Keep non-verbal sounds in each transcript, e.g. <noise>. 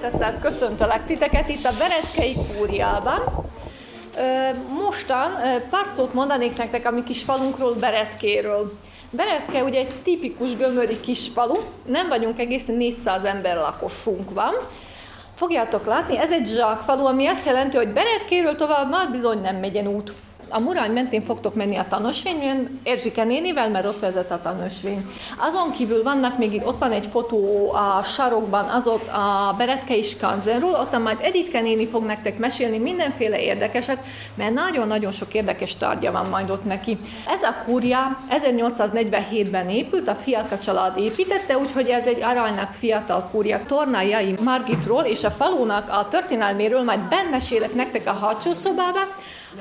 Szeretettel köszöntelek titeket itt a Beretkei kúriában. Mostan pár szót mondanék nektek a mi kis falunkról, Beretkéről. Beretke ugye egy tipikus gömöri kis falu, nem vagyunk egészen 400 ember lakosunk van. Fogjátok látni, ez egy zsákfalu, ami azt jelenti, hogy Beretkéről tovább már bizony nem megyen út a Murány mentén fogtok menni a tanúsvényen, Erzsike nénivel, mert ott vezet a tanúsvény. Azon kívül vannak még itt, ott van egy fotó a sarokban, az ott a Beretke is Kanzenról, ott majd Editke néni fog nektek mesélni mindenféle érdekeset, mert nagyon-nagyon sok érdekes tárgya van majd ott neki. Ez a kúria 1847-ben épült, a Fialka család építette, úgyhogy ez egy aranynak fiatal kúria. Tornájai Margitról és a falunak a történelméről majd mesélek nektek a hátsó szobába,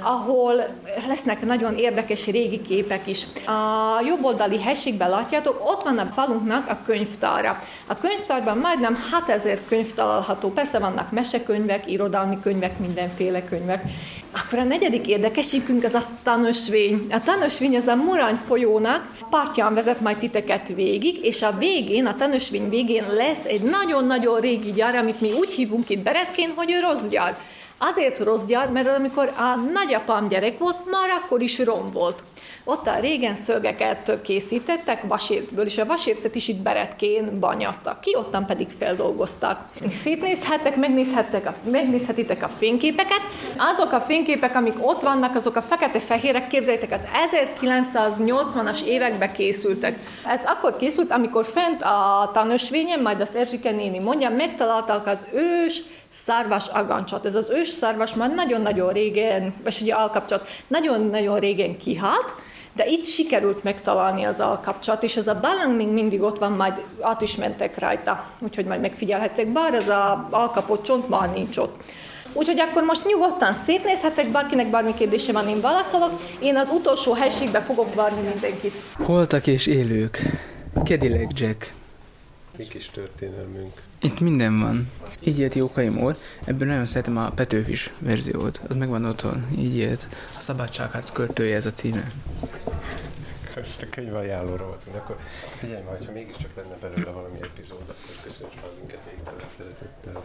ahol lesznek nagyon érdekes régi képek is. A jobboldali helységben látjátok, ott van a falunknak a könyvtára. A könyvtárban majdnem 6000 könyv található, persze vannak mesekönyvek, irodalmi könyvek, mindenféle könyvek. Akkor a negyedik érdekességünk az a tanösvény. A tanösvény az a Murany folyónak partján vezet majd titeket végig, és a végén, a tanösvény végén lesz egy nagyon-nagyon régi gyár, amit mi úgy hívunk itt Beretkén, hogy rossz gyár. Azért rossz gyár, mert amikor a nagyapám gyerek volt, már akkor is rom volt. Ott a régen szögeket készítettek vasércből, és a vasércet is itt beretkén banyaztak ki, ottan pedig feldolgoztak. Szétnézhettek, megnézhettek a, megnézhetitek a fényképeket. Azok a fényképek, amik ott vannak, azok a fekete-fehérek, képzeljétek, az 1980-as években készültek. Ez akkor készült, amikor fent a tanösvényen, majd azt Erzsike néni mondja, megtaláltak az ős szárvas agancsot. Ez az ős szárvas már nagyon-nagyon régen, vagy ugye alkapcsot, nagyon-nagyon régen kihalt, de itt sikerült megtalálni az alkapcsot, és ez a balang még mindig ott van, majd át is mentek rajta, úgyhogy majd megfigyelhettek, bár ez a alkapott csont már nincs ott. Úgyhogy akkor most nyugodtan szétnézhetek, bárkinek bármi kérdése van, én válaszolok. Én az utolsó helységbe fogok várni mindenkit. Holtak és élők. Cadillac Jack. Mi kis történelmünk. Itt minden van. Így élt Jókai Mór. Ebből nagyon szeretem a Petőfis verziót. Az megvan otthon. Így élt. A szabadságát költője ez a címe most a könyvajánlóra voltunk, akkor figyelj már, hogyha mégiscsak lenne belőle valami epizód, akkor köszönts már minket végtelen szeretettel.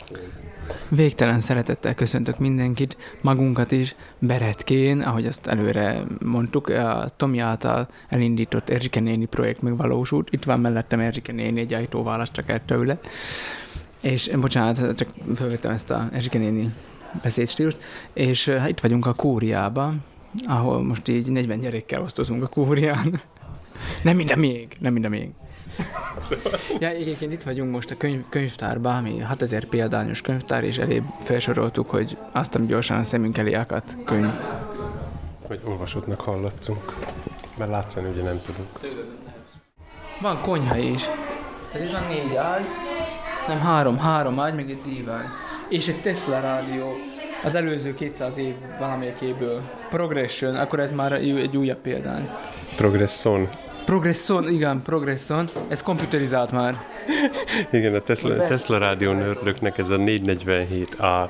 Végtelen szeretettel köszöntök mindenkit, magunkat is, Beretkén, ahogy azt előre mondtuk, a Tomi által elindított Erzsike néni projekt megvalósult. Itt van mellettem Erzsike néni, egy ajtóválasz csak el tőle. És bocsánat, csak felvettem ezt a Erzsike néni beszédstílust, és hát itt vagyunk a Kóriában, ahol most így 40 gyerekkel osztozunk a kúrián. nem minden még, nem minden még. ja, egyébként itt vagyunk most a könyv, könyvtárban, ami 6000 példányos könyvtár, és elébb felsoroltuk, hogy azt, ami gyorsan a szemünk elé akadt könyv. Hogy olvasottnak hallatszunk, mert látszani ugye nem tudunk. Van konyha is. Tehát itt van négy ágy, nem három, három ágy, meg egy dívány. És egy Tesla rádió az előző 200 év valamelyikéből. Progression, akkor ez már egy újabb példány. Progresson. Progresson, igen, Progresson. Ez komputerizált már. igen, a Tesla, Tesla rádió nördöknek ez a 447A.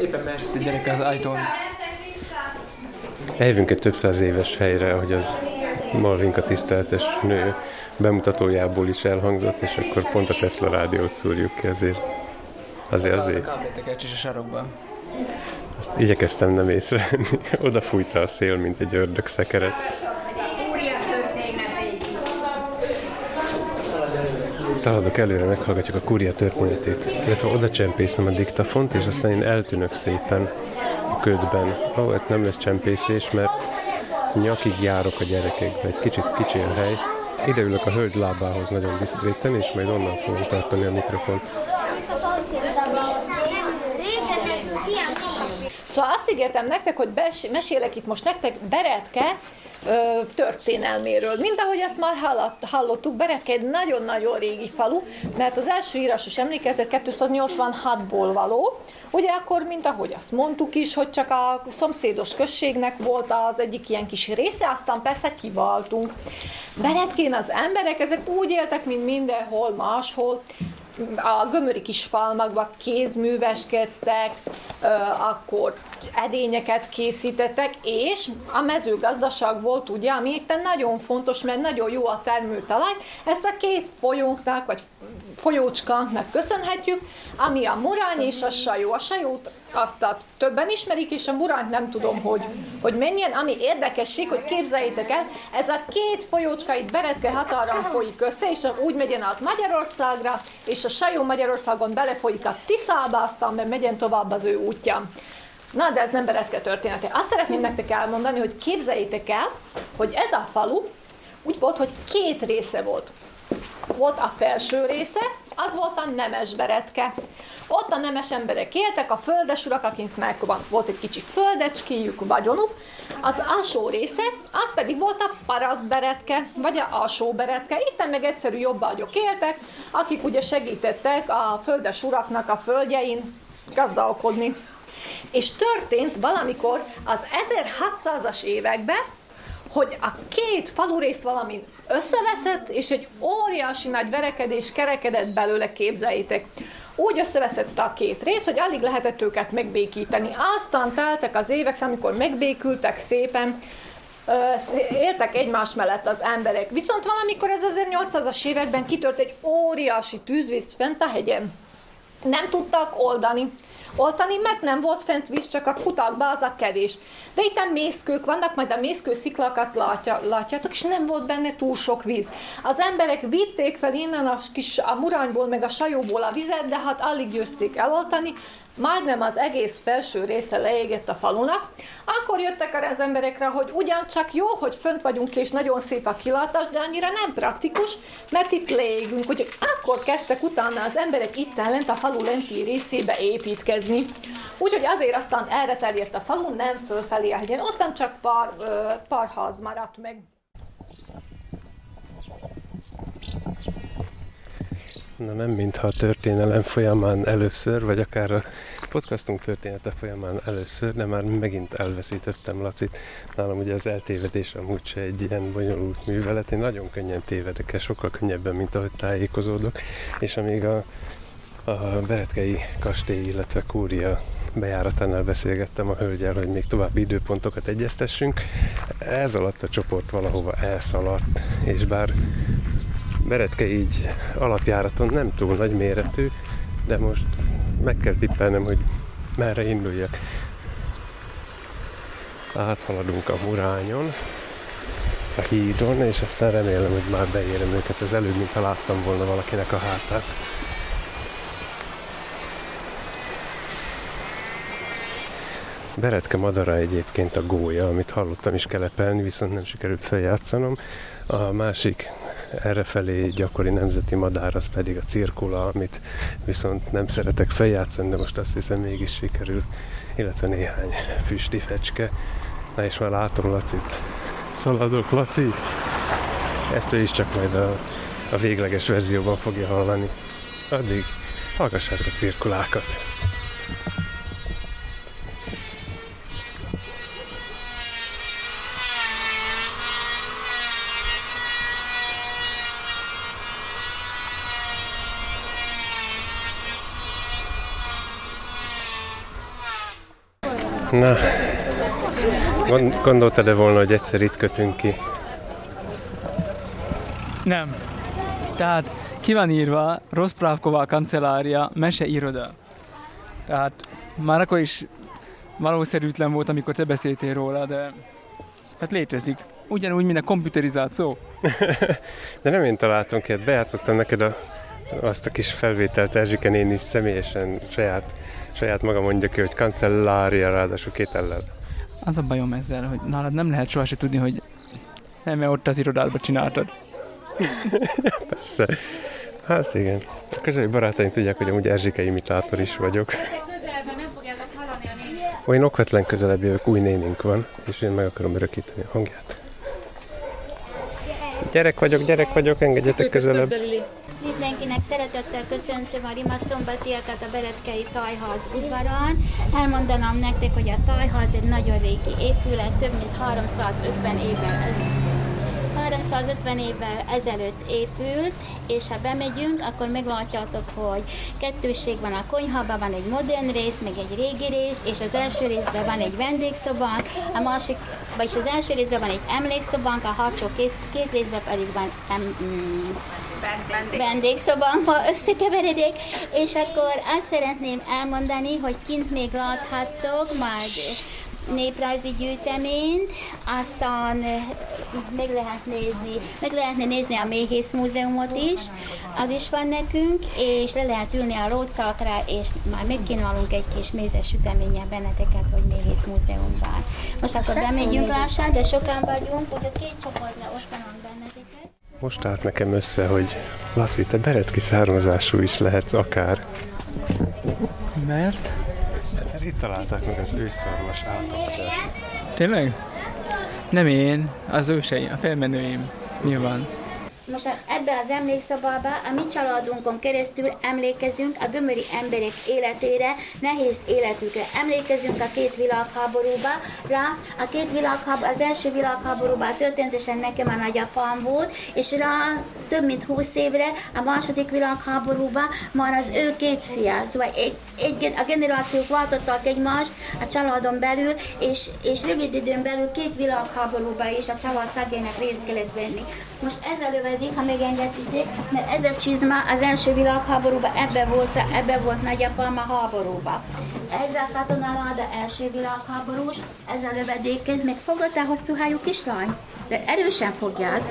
Éppen beesett egy gyerek az ajtón. Eljövünk egy több száz éves helyre, ahogy az Malvinka tiszteletes nő bemutatójából is elhangzott, és akkor pont a Tesla rádiót szúrjuk ki azért. Azért, azért. A is a sarokban. Azt igyekeztem nem észrevenni. <laughs> Oda fújta a szél, mint egy ördög szekeret. Szaladok előre, meghallgatjuk a kúria történetét, illetve oda csempészem a diktafont, és aztán én eltűnök szépen a ködben. Ó, oh, nem lesz csempészés, mert nyakig járok a gyerekekbe, egy kicsit kicsi a hely. Ide ülök a hölgy lábához nagyon diszkréten, és majd onnan fogom tartani a mikrofont. Szóval azt ígértem nektek, hogy mesélek itt most nektek Beretke ö, történelméről. Mind ahogy ezt már hallottuk, Beretke egy nagyon-nagyon régi falu, mert az első írásos emlékezet 286-ból való. Ugye akkor, mint ahogy azt mondtuk is, hogy csak a szomszédos községnek volt az egyik ilyen kis része, aztán persze kivaltunk. Beretkén az emberek, ezek úgy éltek, mint mindenhol máshol, a gömöri kis falmakba kézműveskedtek, akkor edényeket készítettek, és a mezőgazdaság volt ugye, ami itt nagyon fontos, mert nagyon jó a termőtalaj, ezt a két folyónknak, vagy folyócskának köszönhetjük, ami a murány és a sajó. A sajót azt a többen ismerik, és a murányt nem tudom, hogy, hogy menjen. Ami érdekesség, hogy képzeljétek el, ez a két folyócska itt Beretke határon folyik össze, és úgy megyen át Magyarországra, és a sajó Magyarországon belefolyik a Tiszába, aztán megyen tovább az ő útja. Na, de ez nem Beretke története. Azt szeretném nektek elmondani, hogy képzeljétek el, hogy ez a falu úgy volt, hogy két része volt. Volt a felső része, az volt a nemes beretke. Ott a nemes emberek éltek, a földesurak, akiknek volt egy kicsi földecskéjük, vagyonuk. Az alsó része, az pedig volt a paraszt beretke, vagy a alsó beretke. Itt meg egyszerű jobbágyok éltek, akik ugye segítettek a földesuraknak a földjein gazdálkodni. És történt valamikor az 1600-as években, hogy a két falurész valamin összeveszett, és egy óriási nagy verekedés kerekedett belőle, képzeljétek. Úgy összeveszett a két rész, hogy alig lehetett őket megbékíteni. Aztán teltek az évek, amikor megbékültek szépen, éltek egymás mellett az emberek. Viszont valamikor ez 1800-as években kitört egy óriási tűzvész fent a hegyen. Nem tudtak oldani oltani, mert nem volt fent víz, csak a kutakban az a kevés. De itt a mészkők vannak, majd a mészkő sziklakat látja, látjátok, és nem volt benne túl sok víz. Az emberek vitték fel innen a kis a murányból, meg a sajóból a vizet, de hát alig győzték eloltani, majdnem az egész felső része leégett a falunak, akkor jöttek arra az emberekre, hogy ugyancsak jó, hogy fönt vagyunk és nagyon szép a kilátás, de annyira nem praktikus, mert itt leégünk. Úgyhogy akkor kezdtek utána az emberek itt lent a falu lenti részébe építkezni. Úgyhogy azért aztán erre terjedt a falu, nem fölfelé a hegyen. Ottan csak pár, pár ház maradt meg. Na nem mintha a történelem folyamán először, vagy akár a podcastunk története folyamán először, de már megint elveszítettem Lacit. Nálam ugye az eltévedés amúgy se egy ilyen bonyolult művelet. Én nagyon könnyen tévedek el, sokkal könnyebben, mint ahogy tájékozódok. És amíg a, a Beretkei kastély, illetve kúria bejáratánál beszélgettem a hölgyel, hogy még további időpontokat egyeztessünk. Ez alatt a csoport valahova elszaladt, és bár Beretke így alapjáraton nem túl nagy méretű, de most meg kell tippelnem, hogy merre induljak. Áthaladunk a murányon, a hídon, és aztán remélem, hogy már beérem őket az előbb, mint ha láttam volna valakinek a hátát. Beretke madara egyébként a gólya, amit hallottam is kelepelni, viszont nem sikerült feljátszanom. A másik errefelé gyakori nemzeti madár az pedig a cirkula, amit viszont nem szeretek feljátszani, de most azt hiszem mégis sikerült, illetve néhány füsti fecske. Na és már látom Lacit. Szaladok, Laci! Ezt ő is csak majd a, a végleges verzióban fogja hallani. Addig hallgassátok a cirkulákat! Na, gondoltad-e volna, hogy egyszer itt kötünk ki? Nem. Tehát ki van írva Rozprávková kancelária mese iroda. Tehát már akkor is valószerűtlen volt, amikor te beszéltél róla, de hát létezik. Ugyanúgy, mint a komputerizált szó. <laughs> de nem én találtam ki, hát bejátszottam neked a, azt a kis felvételt Erzsike is személyesen saját saját maga mondja ki, hogy kancellária, ráadásul két ellen. Az a bajom ezzel, hogy nálad nem lehet sohasem tudni, hogy nem -e ott az irodádba csináltad. Persze. Hát igen. A közeli barátaim tudják, hogy amúgy Erzsike imitátor is vagyok. Olyan okvetlen közelebb jövök, új nénink van, és én meg akarom örökíteni a hangját. Gyerek vagyok, gyerek vagyok, engedjetek közelebb. Mindenkinek szeretettel köszöntöm a Rima szombatiakat a Beretkei Tajház udvaron. Elmondanám nektek, hogy a Tajház egy nagyon régi épület, több mint 350 évvel 350 évvel ezelőtt épült, és ha bemegyünk, akkor meglátjátok, hogy kettőség van a konyhában, van egy modern rész, meg egy régi rész, és az első részben van egy vendégszobánk, a másik, vagyis az első részben van egy emlékszobánk, a hátsó két részben pedig van em, mm, vendégszobámba összekeveredik, és akkor azt szeretném elmondani, hogy kint még láthattok majd néprajzi gyűjteményt, aztán eh, meg lehet nézni, meg lehetne nézni a Méhész Múzeumot is, az is van nekünk, és le lehet ülni a rócalkra, és már megkínálunk egy kis mézes süteménye benneteket, hogy Méhész Múzeumban. Most akkor bemegyünk lassan, de sokan vagyunk, úgyhogy két csoportra osztanom benneteket. Most állt nekem össze, hogy Laci, te beretki származású is lehetsz akár. Mert? Hát itt találták meg az őszarvas állapotát. Tényleg? Nem én, az őseim, a felmenőim. Nyilván. Most ebbe az emlékszobába a mi családunkon keresztül emlékezünk a gömöri emberek életére, nehéz életükre. Emlékezünk a két világháborúba, rá a két világháború, az első világháborúban történetesen nekem a nagyapám volt, és rá több mint 20 évre a második világháborúban már az ő két fia, szóval egy, egy, a generációk váltottak egymást a családon belül, és, és rövid időn belül két világháborúban is a család tagjának részt kellett venni. Most ez a lövedék, ha megengedíték, mert ez a csizma az első világháborúban ebbe volt, ebbe volt nagyapám a háborúban. Ez a katonaláda első világháborús, ez a lövedéket, meg fogod a hosszú hajú kislány? De erősen fogjad.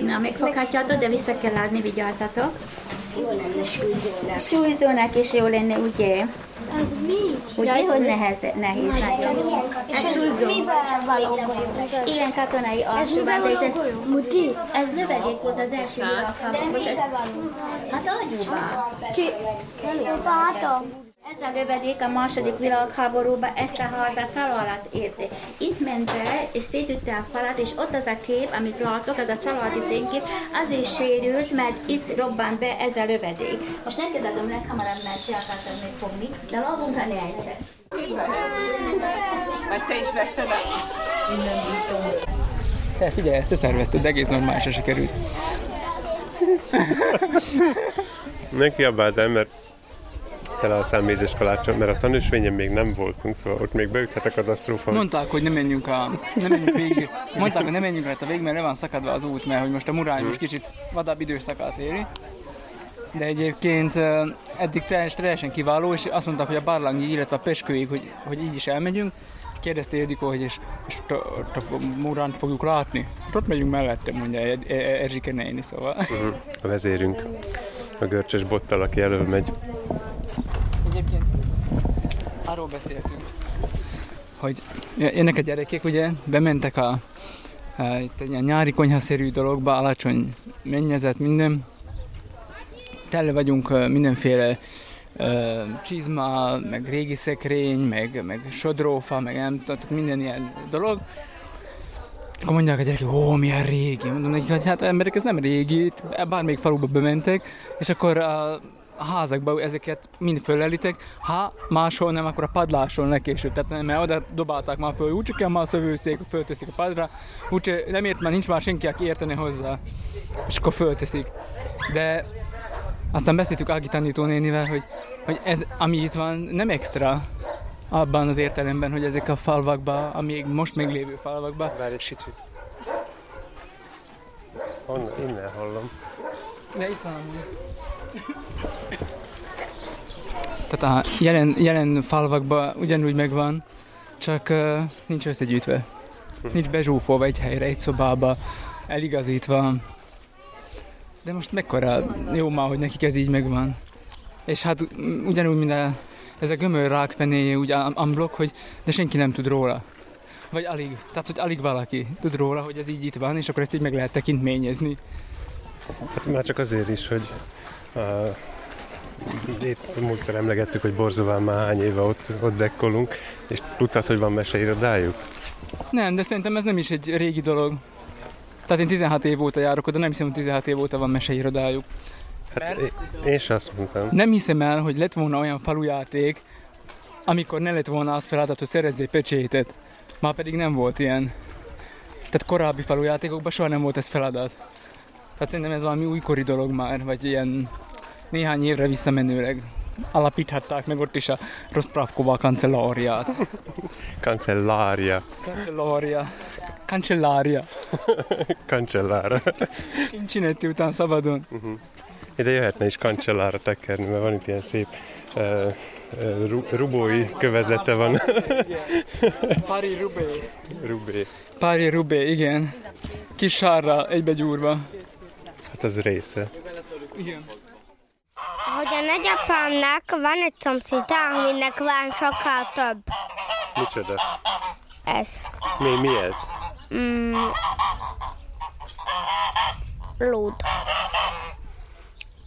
Na, megfoghatjátok, de vissza kell adni, vigyázzatok. Jó lenne súlyzónak. Súlyzónak is jó lenne, ugye? Az mi? Ugye, hogy nehez, nehéz nagyon. És ez miben való golyó? Igen, katonai alsóban, itt Muti? ez növedék volt az első világháború. Most ez, hát agyúban. Ki? Látom. Ez a lövedék a második világháborúban ezt a házat találat érte. Itt ment be, és szétütte a falat, és ott az a kép, amit látok, az a családi fénykép, azért sérült, mert itt robbant be ez a lövedék. Most neked adom leghamarabb, mert ki akartad még fogni, de lagunkra ne ejtse. Vagy te is veszed a... Innen bírom. Te figyelj, ezt te szervezted, de egész normálisan sikerült. <laughs> Ne kiabáld el, mert tele a számmézés kalácsa, mert a tanúsvényen még nem voltunk, szóval ott még beüthet a katasztrófa. Mondták, hogy nem menjünk, a, nem menjünk végig. Mondták, hogy nem menjünk a végig, mert le van szakadva az út, mert hogy most a murány most kicsit vadabb időszakát éri. De egyébként eddig teljes, teljesen kiváló, és azt mondták, hogy a Barlangi, illetve a Peskőig, hogy, hogy így is elmegyünk. Kérdezte Ildikó, hogy és, és a- a Muránt fogjuk látni. Hát ott megyünk mellette, mondja Er- Er- Erzsike néni, szóval. Mhm. A vezérünk, a görcsös bottal, aki elől megy. Arról beszéltünk, hogy jönnek a gyerekek, ugye, bementek a, a itt egy ilyen nyári konyhaszerű dologba, alacsony mennyezet, minden. Tele vagyunk mindenféle ö, csizma, meg régi szekrény, meg, meg sodrófa, meg nem tehát minden ilyen dolog. Akkor mondják a gyerekek, ó, milyen régi. Mondom nekik, hogy hát emberek, ez nem régi, bármelyik faluba bementek, és akkor a, a házakba ezeket mind fölelitek, ha máshol nem, akkor a padláson lekésőbb, tehát nem, mert oda dobálták már föl, úgyse kell már a szövőszék, fölteszik a padra, úgyse nem ért már nincs már senki, aki értene hozzá, és akkor fölteszik. De aztán beszéltük Ági tanítónénivel, hogy, hogy ez, ami itt van, nem extra, abban az értelemben, hogy ezek a falvakban, a még most még lévő falvakban, Várj egy kicsit. Honnan? Innen hallom. De itt van. Tehát a jelen, jelen falvakban ugyanúgy megvan, csak uh, nincs összegyűjtve. Nincs bezsúfolva egy helyre, egy szobába, eligazítva. De most mekkora jó már, hogy nekik ez így megvan. És hát ugyanúgy, mint a, ez a gömör rákpenéje, úgy amblok, hogy de senki nem tud róla. Vagy alig, tehát hogy alig valaki tud róla, hogy ez így itt van, és akkor ezt így meg lehet tekintményezni. Hát már csak azért is, hogy uh, épp múltkor emlegettük, hogy Borzován már hány éve ott, ott dekkolunk, és tudtad, hogy van meseirodájuk? Nem, de szerintem ez nem is egy régi dolog. Tehát én 16 év óta járok oda, nem hiszem, hogy 16 év óta van meseirodájuk. Hát én, én sem azt mondtam. Nem hiszem el, hogy lett volna olyan falujáték, amikor ne lett volna az feladat, hogy szerezzél pecsétet. Már pedig nem volt ilyen. Tehát korábbi falujátékokban soha nem volt ez feladat. Tehát szerintem ez valami újkori dolog már, vagy ilyen néhány évre visszamenőleg alapíthatták meg ott is a Rospravkova kancelláriát. Kancellária. Kancellária. Cancellaria. Cancellára. Cincinetti után szabadon. Ide jöhetne is Cancellára tekerni, mert van itt ilyen szép uh, ru- rubói kövezete van. Pari Rubé. Rubé. Pari Rubé, igen. Kis sárra egybegyúrva. Hát az része. Igen. Hogy a nagyapámnak van egy szomszéda, aminek van sokkal több. Micsoda? Ez. Mi, mi ez? Mm. Lód.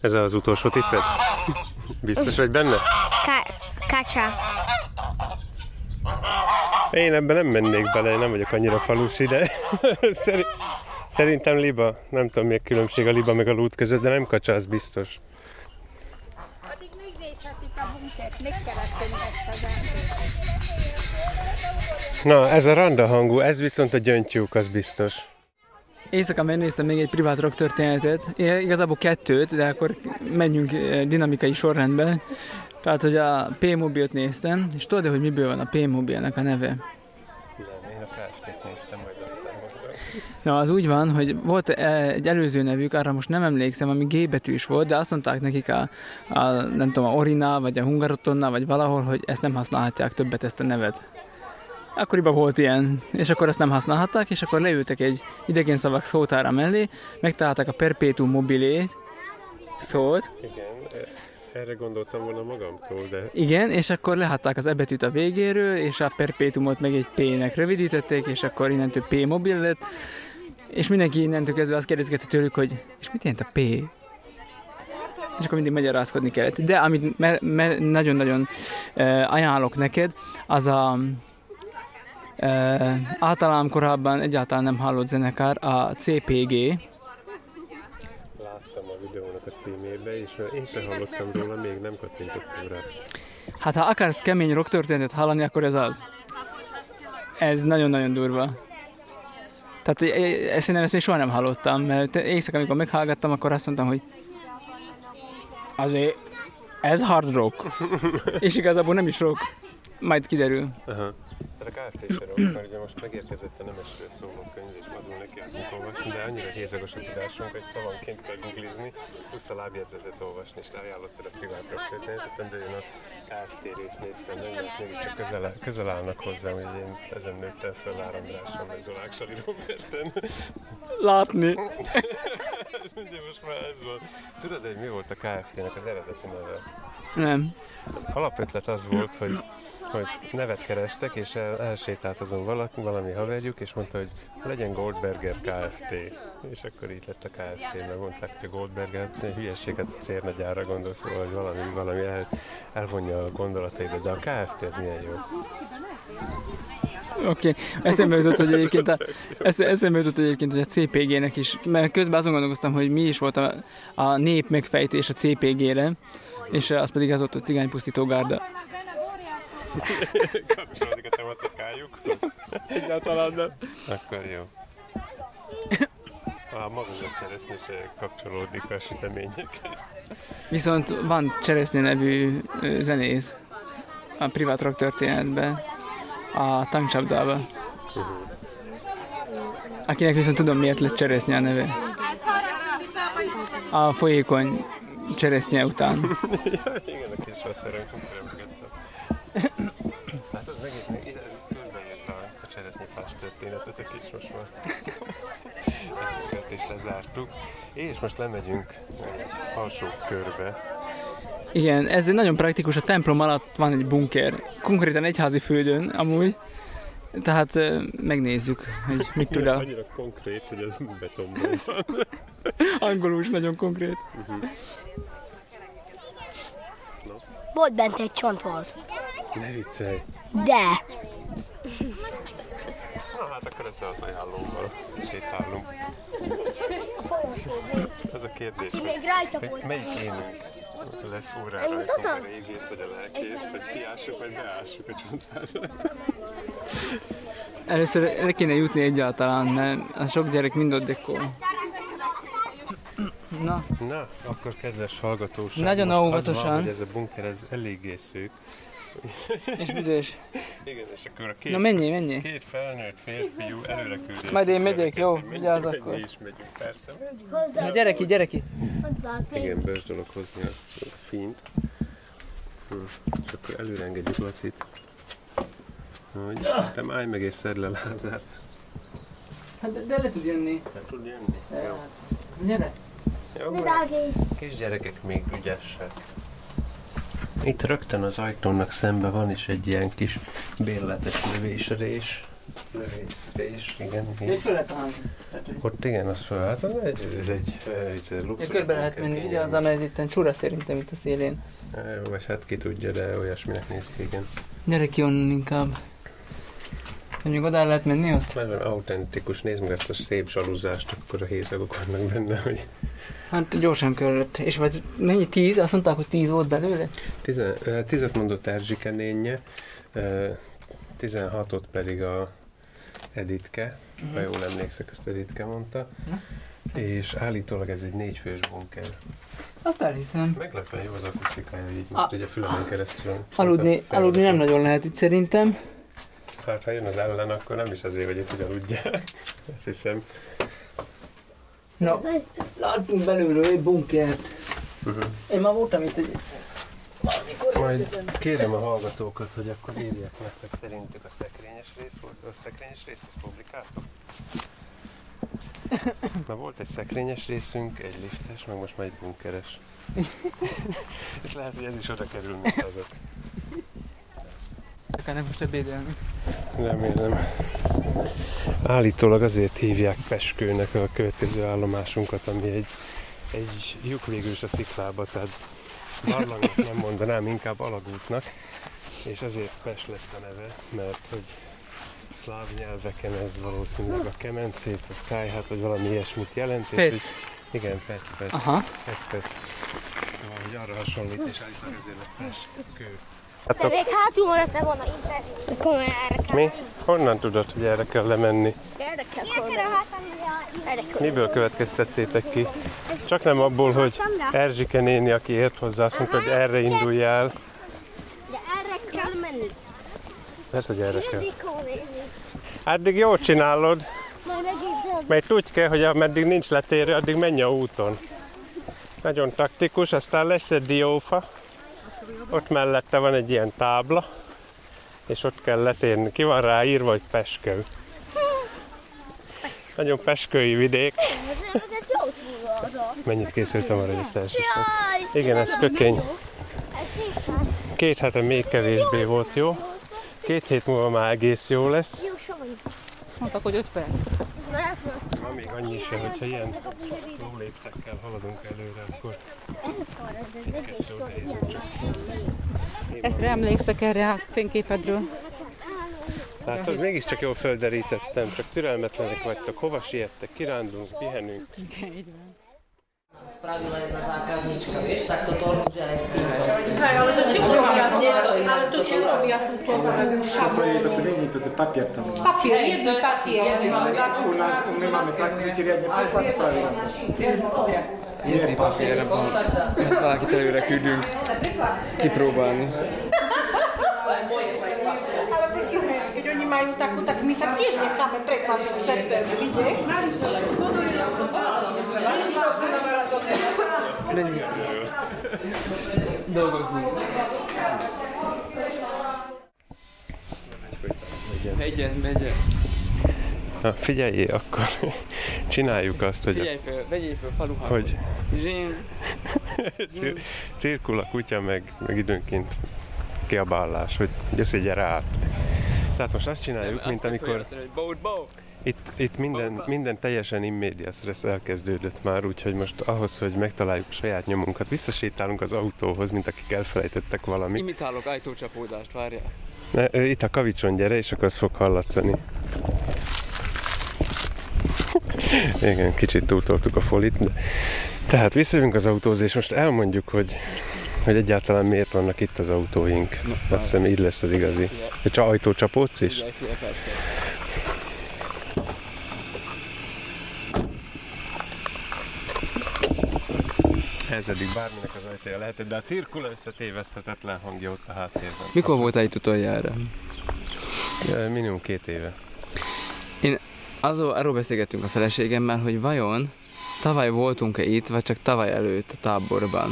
Ez az utolsó tipped? Biztos vagy benne? Ka- kacsa. Én ebben nem mennék bele, én nem vagyok annyira falusi, de <laughs> szeri- szerintem liba. Nem tudom, mi a különbség a liba meg a lút között, de nem kacsa, az biztos. Addig még nézhetik a bunkert, még keresni ezt az Na, ez a randa hangú, ez viszont a gyöngytyúk, az biztos. Éjszaka megnéztem még egy privát rock történetet, igazából kettőt, de akkor menjünk eh, dinamikai sorrendben. Tehát, hogy a P-mobilt néztem, és tudod, hogy miből van a P-mobilnek a neve? Nem, én a KFT-t néztem, majd aztán. Na, az úgy van, hogy volt eh, egy előző nevük, arra most nem emlékszem, ami G betűs volt, de azt mondták nekik a, a nem tudom, a Orina, vagy a Hungarotonna, vagy valahol, hogy ezt nem használhatják többet ezt a nevet. Akkoriban volt ilyen, és akkor ezt nem használhatták, és akkor leültek egy idegen szavak szótára mellé, megtalálták a perpetuum mobilét, szót, Igen, e- erre gondoltam volna magamtól, de igen, és akkor lehatták az ebetűt a végéről, és a perpetuumot meg egy P-nek rövidítették, és akkor innentől P mobil lett, és mindenki innentől kezdve azt kérdezgette tőlük, hogy és mit jelent a P? És akkor mindig magyarázkodni kellett. De amit me- me- nagyon-nagyon uh, ajánlok neked, az a uh, általán korábban egyáltalán nem hallott zenekar, a CPG, láttam a videónak a címébe, és én sem hallottam róla, még nem kattintottam rá. Hát ha akarsz kemény rock történetet hallani, akkor ez az. Ez nagyon-nagyon durva. Tehát e- e- ezt szerintem ezt én soha nem hallottam, mert éjszaka, amikor meghallgattam, akkor azt mondtam, hogy azért ez hard rock. És igazából nem is rock. Majd kiderül. Aha. Ez a KFT is rock, mert ugye most megérkezett a nemesről szóló könyv, és vadul nekiadtunk olvasni, de annyira hézagos a tudásunk, hogy szavanként kell googlizni, plusz a lábjegyzetet olvasni, és ajánlottad a privát rock történetet, de én a KFT részt néztem meg, mert mégiscsak közel, közel állnak hozzám, hogy én ezen nőttem fel Lár Andrással, meg Dolák Sali Roberten. Látni. de most már ez van. Tudod, hogy mi volt a KFT-nek az eredeti neve? Nem. Az alapötlet az volt, hogy, hogy nevet kerestek, és el, elsétált azon valaki, valami haverjuk, és mondta, hogy legyen Goldberger Kft. És akkor így lett a Kft. Mert mondták, hogy a Goldberger, hülyeséget a cérnagyára gondol, szóval hogy valami, valami el, elvonja a gondolataidat, de a Kft. ez milyen jó. Oké, okay. eszembe jutott, hogy egyébként a, esze- eszembe jutott egyébként, hogy a CPG-nek is, mert közben azon gondolkoztam, hogy mi is volt a, a nép megfejtés a CPG-re, és az pedig az volt a cigánypusztító gárda. Kapcsolódik a tematikájukhoz? Egyáltalán nem. Akkor jó. A magazat cseresznye se kapcsolódik a süteményekhez. Viszont van Cseresznye nevű zenész a privát rock történetben, a tankcsapdában. Akinek viszont tudom miért lett Cseresznye a neve. A folyékony cseresznye után. <laughs> Igen, a kis vasszerem kukoremgettem. Látod, megint meg ez közben jött a, a cseresznyefás történetet a kis most már. <laughs> Ezt a kört is lezártuk. És most lemegyünk egy alsó körbe. Igen, ez egy nagyon praktikus, a templom alatt van egy bunker, konkrétan egyházi földön amúgy, tehát megnézzük, hogy mit tud a... Annyira konkrét, hogy ez betonban van. <laughs> Angolul is nagyon konkrét. Volt bent egy csonthoz. Ne viccelj! De. Na hát akkor ezzel az ajánlóval sétálunk. Az a kérdés, hogy, rajta hogy melyik énünk lesz órára rajtunk, a régész vagy a lelkész, hogy kiássuk vagy beássuk a csontvázat. Először le kéne jutni egyáltalán, mert a sok gyerek mind ott dekkol. Na, Na, akkor kedves hallgatóság, Nagyon most az van, hogy ez a bunker ez eléggé szűk, És büdös. Igen, és akkor a két, Na menjél, menjél. két felnőtt férfiú előre küldi. Majd én megyek, jó? Vigyázz akkor. Mi is megyünk, persze. megyünk. Na gyere ki, gyere ki. Igen, bős dolog hozni a fint. Hm. És akkor előre engedjük Lacit. Hogy te állj meg és szedd le Lázát. Hát de, de le tud jönni. Nem tud jönni? Jó. Gyere. Jó, kisgyerekek még ügyesek. Itt rögtön az ajtónak szembe van is egy ilyen kis bérletes növésrés. Lövészrés, igen. Egy így. föl lehet a. Ott igen, az föl. Hát ez egy, ez egy, ez egy Ja, luxus. körbe lehet menni, vigyázz, mert ez itt csura szerintem itt a szélén. Jó, Vagy hát ki tudja, de olyasminek néz ki, igen. Gyere ki onnan inkább. Mondjuk oda lehet menni ott? Mert van autentikus, nézd meg ezt a szép zsaluzást, akkor a hézagok vannak benne, hogy Hát gyorsan körülött. És vagy mennyi? Tíz? Azt mondták, hogy tíz volt belőle? Tizen, tizet mondott Erzsike nénye, 16-ot pedig a Editke, ha jól emlékszek, ezt Editke mondta. És állítólag ez egy négyfős bunker. Azt elhiszem. Meglepően jó az akusztikája így most a fülemen keresztül. Aludni, Hát aludni nem nagyon lehet itt szerintem. Hát ha jön az ellen, akkor nem is azért, hogy itt aludjál. <laughs> Azt hiszem. Na, láttunk belülről egy bunkert. Uh-huh. Én már voltam itt egy... Valamikor Majd kérem a hallgatókat, hogy akkor írják meg, hogy szerintük a szekrényes rész volt, a szekrényes rész, ezt publikáltam? Na volt egy szekrényes részünk, egy liftes, meg most már egy bunkeres. <laughs> És lehet, hogy ez is oda kerül, mint azok. Akarnak most ebédelni. Remélem. Állítólag azért hívják Peskőnek a következő állomásunkat, ami egy, egy lyuk végül is a sziklába, tehát barlangnak nem mondanám, inkább alagútnak, és azért Pest lett a neve, mert hogy szláv nyelveken ez valószínűleg a kemencét, vagy tájhát, vagy valami ilyesmit jelent. és Pec. hogy- Igen, pec, pec. Aha. Pec, pec. Szóval, hogy arra hasonlít, és állítólag ezért lett Peskő. De még hátul maradtam volna internet. Akkor már erre kell. Mi? Honnan tudod, hogy erre kell lemenni? Erre kell kell. Miből következtettétek ki? Csak nem abból, hogy Erzsike néni, aki ért hozzá, azt mondta, hogy erre indulj el. De erre kell menni. Persze, hogy erre kell. Addig jól csinálod, Majd megint mert úgy kell, hogy ameddig nincs letérő, addig menj a úton. Nagyon taktikus, aztán lesz egy diófa, ott mellette van egy ilyen tábla, és ott kell letérni. Ki van rá írva, hogy Peskő. Nagyon peskői vidék. Mennyit készültem arra, hogy ezt elsősorban. Igen, ez kökény. Két hete még kevésbé volt jó. Két hét múlva már egész jó lesz. Mondtak, hogy öt perc. Ma még annyi sem, hogyha ilyen léptekkel haladunk előre, akkor egy-kettő. Ezt emlékszek erre a fényképedről? Tehát hogy mégiscsak jól földerítettem, csak türelmetlenek vagytok. Hova siettek? Kirándulunk, pihenünk. Spravila jedna zákaznička, vieš, takto tortu, že aj s týmto. Hej, ale to ci urobia, to ale to to- urobia túto To šablónu. není, to je papier tam. Papier, jedný to papier. U nás máme takú, že riadne preklad spravili. Jedni papírra van. Valakit előre küldünk kipróbálni. Keď oni majú takú, tak my sa tiež necháme prekvapiť v septembri, vidiek? Menjünk. Dolgozzunk. Megyen, megyen. Na, figyelj, akkor <laughs> csináljuk azt, hogy, Figyelj fel, vegyél fel faluhába. hogy Zsín. <laughs> cir- cirkul a kutya, meg, meg időnként kiabálás, hogy jössz, hogy gyere át. Tehát most azt csináljuk, mint amikor Boat, boat. itt, itt minden, minden teljesen immédias res elkezdődött már, úgyhogy most ahhoz, hogy megtaláljuk saját nyomunkat, visszasétálunk az autóhoz, mint akik elfelejtettek valamit. Imitálok ajtócsapódást, várjál. Ne, itt a kavicson gyere, és akkor az fog hallatszani. <laughs> Igen, kicsit túltoltuk a folit, de... Tehát visszajövünk az autóhoz, és most elmondjuk, hogy, hogy egyáltalán miért vannak itt az autóink. Azt hiszem, így lesz az igazi. De csak ajtócsapódsz is? Persze. Ez eddig bárminek az ajtaja lehetett, de a cirkula összetéveszthetetlen hangja ott a háttérben. Mikor voltál itt utoljára? Minimum két éve. Azó, arról beszélgettünk a feleségemmel, hogy vajon tavaly voltunk-e itt, vagy csak tavaly előtt a táborban.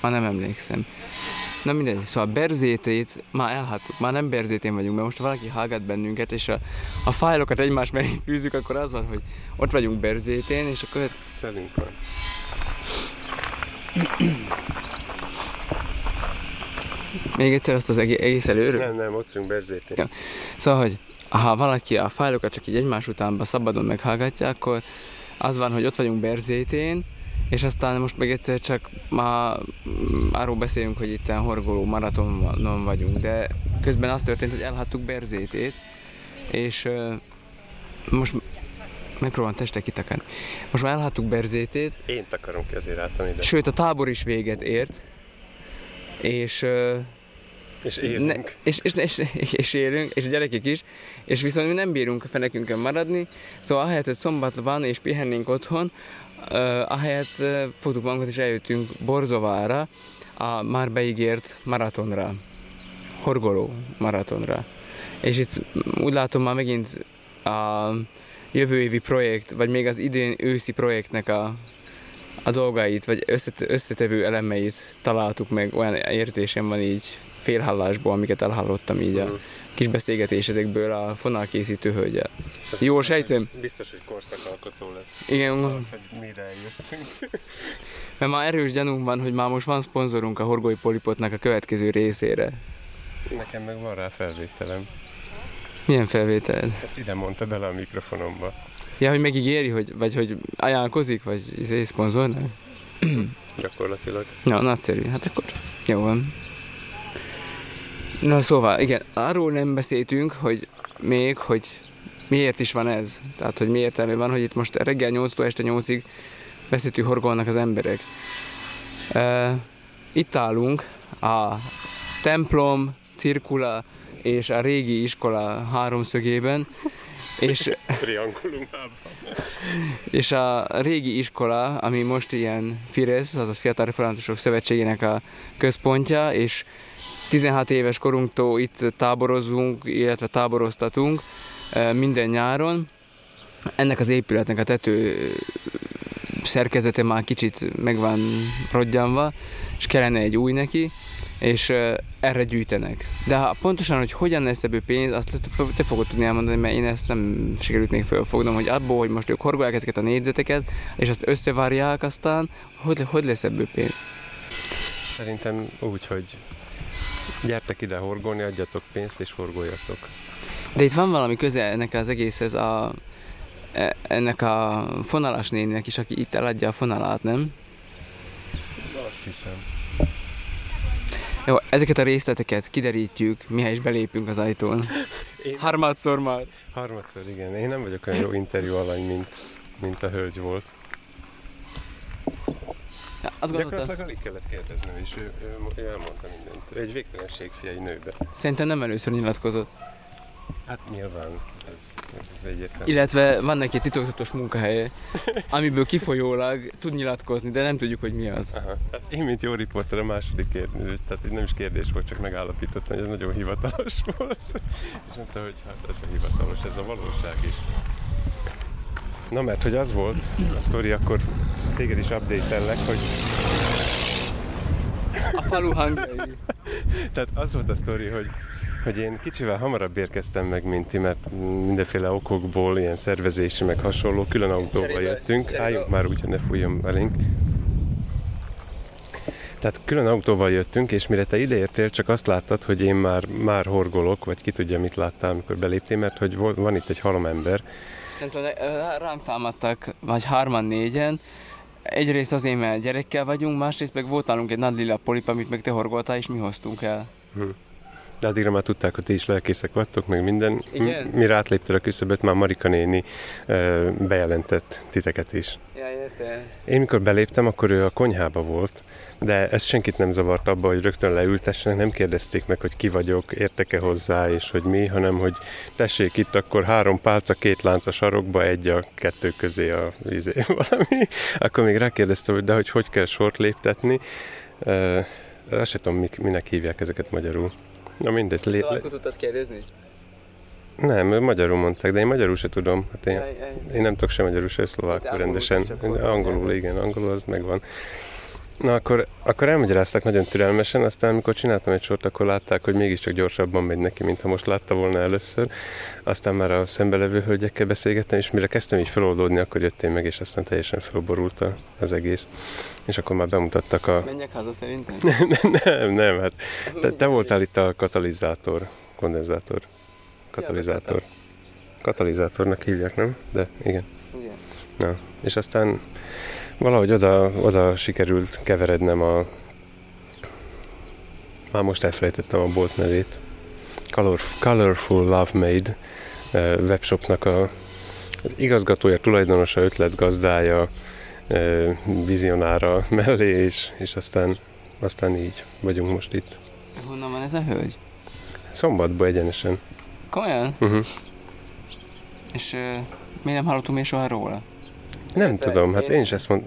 Már nem emlékszem. Na mindegy, szóval Berzétét már elhattuk, már nem Berzétén vagyunk, mert most valaki hallgat bennünket, és a, a fájlokat egymás mellé fűzzük, akkor az van, hogy ott vagyunk Berzétén, és akkor öt- Szelünk van. még egyszer azt az egész előről. Nem, nem, ott vagyunk Berzétén. Ja. Szóval, hogy ha valaki a fájlokat csak így egymás utánba szabadon meghallgatja, akkor az van, hogy ott vagyunk Berzétén, és aztán most meg egyszer csak ma mm, arról beszélünk, hogy itt horgoló maratonon vagyunk, de közben az történt, hogy elhattuk Berzétét, és ö, most megpróbálom testek kitakarni. Most már elhattuk Berzétét, Én takarom ki, azért álltam ide. sőt a tábor is véget ért, és ö, És ne, élünk. és, és, és, és, élünk, és a gyerekek is, és viszont mi nem bírunk a fenekünkön maradni, szóval ahelyett, hogy szombat van és pihennénk otthon, uh, ahelyett uh, fogtuk magunkat és eljöttünk Borzovára, a már beígért maratonra, horgoló maratonra. És itt úgy látom már megint a jövő évi projekt, vagy még az idén őszi projektnek a, a dolgait, vagy összet, összetevő elemeit találtuk meg, olyan érzésem van így félhallásból, amiket elhallottam így a Mhm. kis beszélgetésedekből a fonalkészítő hölgyel. Ez Jól biztos, sejtem? Hogy, biztos, hogy korszakalkotó lesz. Igen, Az, hogy mire eljöttünk. <laughs> mert már erős gyanúm van, hogy már most van szponzorunk a Horgói Polipotnak a következő részére. Nekem meg van rá felvételem. Milyen felvételed? Hát ide mondta bele a mikrofonomba. Ja, hogy megígéri, hogy, vagy hogy ajánlkozik, vagy izé, szponzornak? Gyakorlatilag. Na, nagyszerű. Hát akkor jó van. Na szóval, igen, arról nem beszéltünk, hogy még, hogy miért is van ez. Tehát, hogy mi értelme van, hogy itt most reggel 8-tól este 8-ig veszettű horgolnak az emberek. Uh, itt állunk a templom, cirkula és a régi iskola háromszögében, és és a régi iskola, ami most ilyen Fidesz, azaz Fiatal Reformátusok Szövetségének a központja, és 16 éves korunktól itt táborozunk, illetve táboroztatunk eh, minden nyáron. Ennek az épületnek a tető szerkezete már kicsit meg van rodjanva, és kellene egy új neki, és eh, erre gyűjtenek. De ha pontosan, hogy hogyan lesz ebből pénz, azt te fogod tudni elmondani, mert én ezt nem sikerült még fölfognom, hogy abból, hogy most ők horgolják ezeket a négyzeteket, és azt összevárják aztán, hogy, hogy lesz ebből pénz? Szerintem úgy, hogy gyertek ide horgolni, adjatok pénzt és horgoljatok. De itt van valami köze ennek az egészhez a, e- ennek a fonalas néninek is, aki itt eladja a fonalát, nem? Azt hiszem. Jó, ezeket a részleteket kiderítjük, mihely is belépünk az ajtón. Én- Harmadszor már. Harmadszor, igen. Én nem vagyok olyan jó interjú alany, mint, mint a hölgy volt. Ja, azt Gyakorlatilag alig kellett kérdeznem, és ő, ő, ő elmondta mindent. Ő egy végtelenség fia, egy nőbe. szerintem nem először nyilatkozott. Hát nyilván ez, ez egyértelmű. Illetve van neki egy titokzatos munkahelye, amiből kifolyólag tud nyilatkozni, de nem tudjuk, hogy mi az. Aha. Hát én, mint jó riporter, a második kérdés, tehát nem is kérdés volt, csak megállapítottam, hogy ez nagyon hivatalos <laughs> volt. És mondta, hogy hát ez a hivatalos, ez a valóság is. Na mert hogy az volt a sztori, akkor téged is update-ellek, hogy A falu hangjai. Tehát az volt a sztori, hogy, hogy én kicsivel hamarabb érkeztem meg, mint ti, mert mindenféle okokból, ilyen szervezési, meg hasonló, külön autóval Cserébe- jöttünk. cserébe- Álljunk már úgy, hogy ne fújjon elénk. Tehát külön autóval jöttünk, és mire te ideértél, csak azt láttad, hogy én már, már horgolok, vagy ki tudja, mit láttál, amikor beléptél, mert hogy van itt egy halom ember. Nem tudom, ránk támadtak, vagy hárman, négyen. Egyrészt azért, mert gyerekkel vagyunk, másrészt meg volt nálunk egy nagy lila polip, amit meg te horgoltál, és mi hoztunk el. De addigra már tudták, hogy ti is lelkészek vagytok, meg minden. Igen? M- Mire átléptél a küszöböt, már Marika néni ö, bejelentett titeket is. Ja, érte. Én mikor beléptem, akkor ő a konyhába volt, de ez senkit nem zavart abba, hogy rögtön leültessenek, nem kérdezték meg, hogy ki vagyok, értek-e hozzá, és hogy mi, hanem hogy tessék itt akkor három pálca, két lánc a sarokba, egy a kettő közé a izé, <laughs> valami. Akkor még rákérdeztem, hogy de hogy hogy kell sort léptetni. Uh, azt sem tudom, mik, minek hívják ezeket magyarul. Na mindegy. Lé, le... le, tudtad kérdezni? nem, magyarul mondták, de én magyarul se tudom. Hát én, Ja, ja, ja. én nem tudok sem magyarul, se Itt szlovákul angolul rendesen. akkor Angolul, nyelven. igen, angolul az megvan. Na akkor, akkor elmagyarázták nagyon türelmesen, aztán amikor csináltam egy sort, akkor látták, hogy mégiscsak gyorsabban megy neki, mint ha most látta volna először. Aztán már a szembelevő hölgyekkel beszélgettem, és mire kezdtem így feloldódni, akkor jöttél meg, és aztán teljesen felborult a- az egész. És akkor már bemutattak a... Menjek haza szerintem? <laughs> nem, nem, hát te, te voltál itt a katalizátor, kondenzátor, katalizátor. Katalizátornak hívják, nem? De igen. Igen. Na, és aztán valahogy oda, oda sikerült keverednem a... Már most elfelejtettem a bolt nevét. Color, Colorful Love Made eh, webshopnak a az igazgatója, tulajdonosa, ötletgazdája, eh, vizionára <laughs> mellé, és, és aztán, aztán így vagyunk most itt. Honnan van ez a hölgy? Szombatba egyenesen. Komolyan? Uh-huh. És uh, miért nem hallottunk még soha róla? Nem tudom, hát én- is, ezt mond,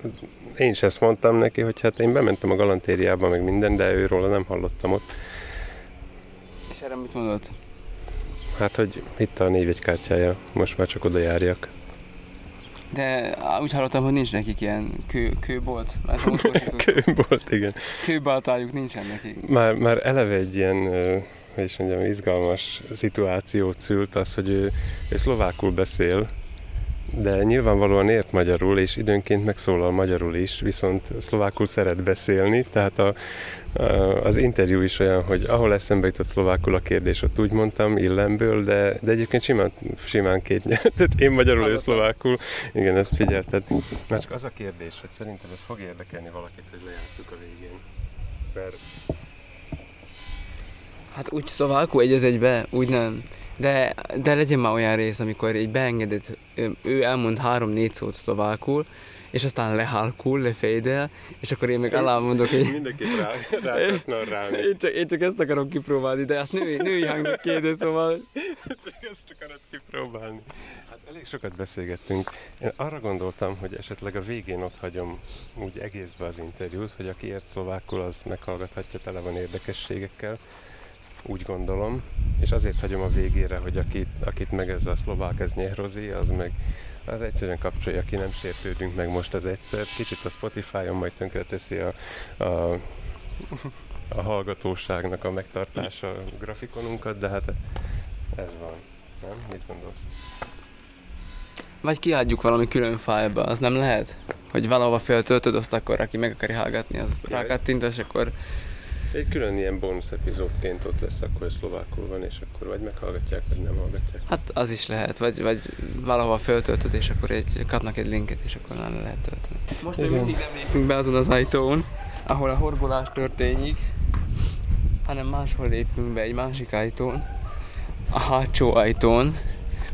én is ezt mondtam neki, hogy hát én bementem a galantériába, meg minden, de őróla nem hallottam ott. És erre mit mondott? Hát, hogy itt a névjegykártyája, most már csak oda járjak. De úgy hallottam, hogy nincs nekik ilyen kő, kőbolt. <laughs> Kőbolt, igen. Kőbaltájuk nincsen nekik. Már, már eleve egy ilyen, hogy is mondjam, izgalmas szituációt szült az, hogy ő, ő szlovákul beszél, de nyilvánvalóan ért magyarul, és időnként megszólal magyarul is, viszont szlovákul szeret beszélni, tehát a, a, az interjú is olyan, hogy ahol eszembe jutott szlovákul a kérdés, ott úgy mondtam, illemből, de, de egyébként simán, simán két nyelv, <laughs> tehát én magyarul, ő szlovákul, igen, ezt figyelted. Már csak az a kérdés, hogy szerinted ez fog érdekelni valakit, hogy lejátszuk a végén. Mert Hát úgy szlovákul egy az egybe, úgy nem. De, de legyen már olyan rész, amikor így beengedett, ő- elmond három-négy szót szlovákul, és aztán lehalkul, lefejdel, és akkor én meg alá mondok, hogy Mindenképp rá, rá én csak, én csak ezt akarom kipróbálni, de azt női, női hangnak kérdez, szóval Csak ezt akarod kipróbálni. Hát elég sokat beszélgettünk. Én arra gondoltam, hogy esetleg a végén ott hagyom úgy egészbe az interjút, hogy aki ért szlovákul, az meghallgathatja, tele van érdekességekkel. Úgy gondolom. És azért hagyom a végére, hogy akit, akit meg ez a szlovák, ez nyehrozi, az meg az egyszerűen kapcsolja, aki nem sértődünk meg most az egyszer. Kicsit a Spotify-on majd tönkreteszi a, a a hallgatóságnak a megtartása a grafikonunkat, de hát ez van. Nem? Mit gondolsz? Vagy kiadjuk valami külön fájlba, az nem lehet? Hogy valahova feltöltöd, azt akkor aki meg akarja hallgatni, az rákattint, és akkor Egy külön ilyen bónusz epizódként ott lesz, akkor szlovákul van, és akkor vagy meghallgatják, vagy nem hallgatják. hát az is lehet, vagy, vagy valahova feltöltöd, és akkor egy, kapnak egy linket, és akkor le lehet tölteni. Most még mindig nem lépünk be azon az ajtón, ahol a horgolás történik, hanem máshol lépünk be egy másik ajtón, a hátsó ajtón,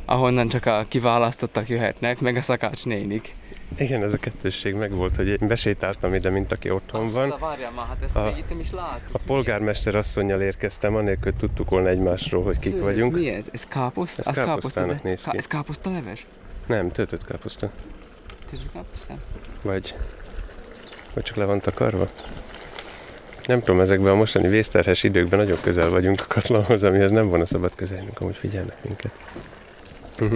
ahonnan csak a kiválasztottak jöhetnek, meg a szakács nénik. Igen, ez a kettősség megvolt, hogy én besétáltam ide, mint aki otthon van. Azt, várjál már, hát ezt A- itt nem is látjuk. A polgármester asszonynal érkeztem, anélkül tudtuk volna egymásról, hogy kik Hű, vagyunk. Mi ez? Ez káposzt? Ez Az káposztának néz ki. Ká- Ez káposzta leves? Nem, töltött káposzta. Tényleg káposzta? Vagy, vagy csak le van takarva? Nem tudom, ezekben a mostani vészterhes időkben nagyon közel vagyunk a katlanhoz, amihez nem volna szabad közelnünk, amúgy figyelnek minket. Mhm.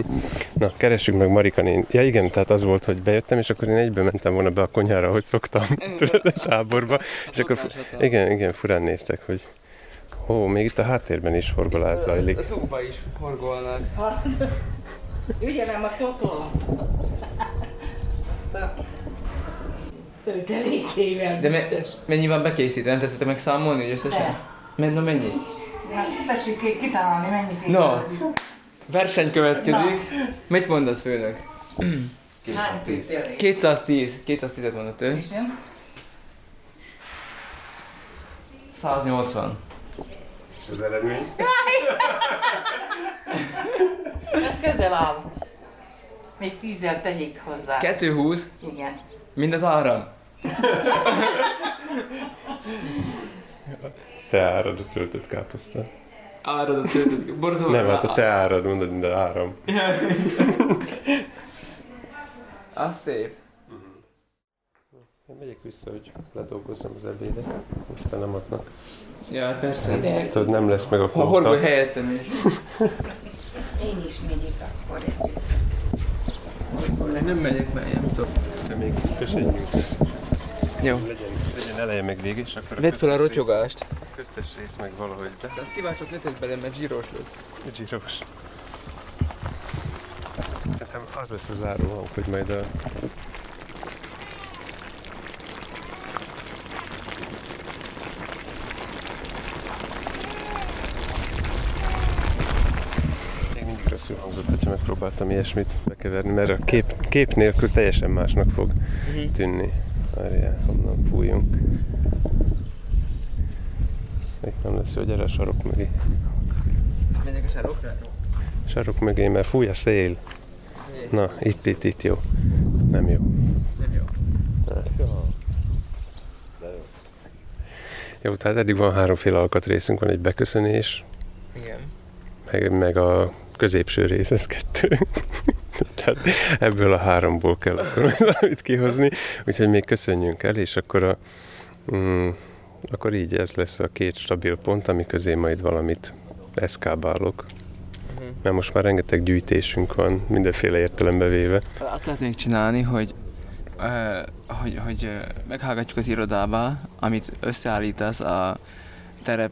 Na, keressük meg Marika nén. Ja igen, tehát az volt, hogy bejöttem, és akkor én egyből mentem volna be a konyhára, ahogy szoktam, <laughs> tudod, a táborba. És akkor, igen, igen, furán néztek, hogy ó, még itt a háttérben is horgolás zajlik. A szóba is horgolnak. <laughs> Ügyelem a totolat. Töltelékével De me- mennyi van bekészítve? Nem tetszettek meg számolni, hogy összesen? Men- na mennyi? Hát tessék ki- kitalálni, mennyi fél No. az is. Verseny következik. Mit mondasz, főnök? Hány töltelék? 210. 210-et mondott ő. És jön? 180. És az eredmény? Közel áll. Még tízzel tegyék hozzá. 2-20? Igen. Mind az áram. Te árad a töltött káposzta. Árad a töltött borzolva. Nem, hát a te árad, mondod, mint a áram. <laughs> Az szép. Én megyek vissza, hogy ledolgozzam az ebédet, aztán nem adnak. Ja, persze. Tudod, nem lesz meg a Ha horgolj kontak. helyettem is. <laughs> Én is megyek akkor együtt. Nem megyek, mert nem tudom. De még köszönjük. Jó. Legyen, legyen eleje meg vége, és akkor a Vedd fel a rész- rotyogást. Köztes rész meg valahogy, de De a szivácsot ne tedd bele, mert zsíros lesz. zsíros. Szerintem az lesz a záró hogy majd a Még mindig rosszul hangzott, hogyha megpróbáltam ilyesmit bekeverni, mert a kép, kép nélkül teljesen másnak fog tűnni. Várjál, honnan fújjunk. Még nem lesz jó, gyere a sarok mögé. Menjek a sarokra? Sarok mögé, mert fúj a szél. Na, itt, itt, itt jó. Nem jó. Nem jó. Jó, tehát eddig van háromféle alkatrészünk, van egy beköszönés, Igen. meg, meg a középső rész, ez kettő. <laughs> Tehát ebből a háromból kell akkor <laughs> valamit kihozni, úgyhogy még köszönjünk el, és akkor a, mm, akkor így ez lesz a két stabil pont, ami közé majd valamit eszkábálok. Mert most már rengeteg gyűjtésünk van, mindenféle értelembe véve. Azt lehetnénk csinálni, hogy uh, hogy, hogy uh, meghallgatjuk az irodába, amit összeállítasz a terep,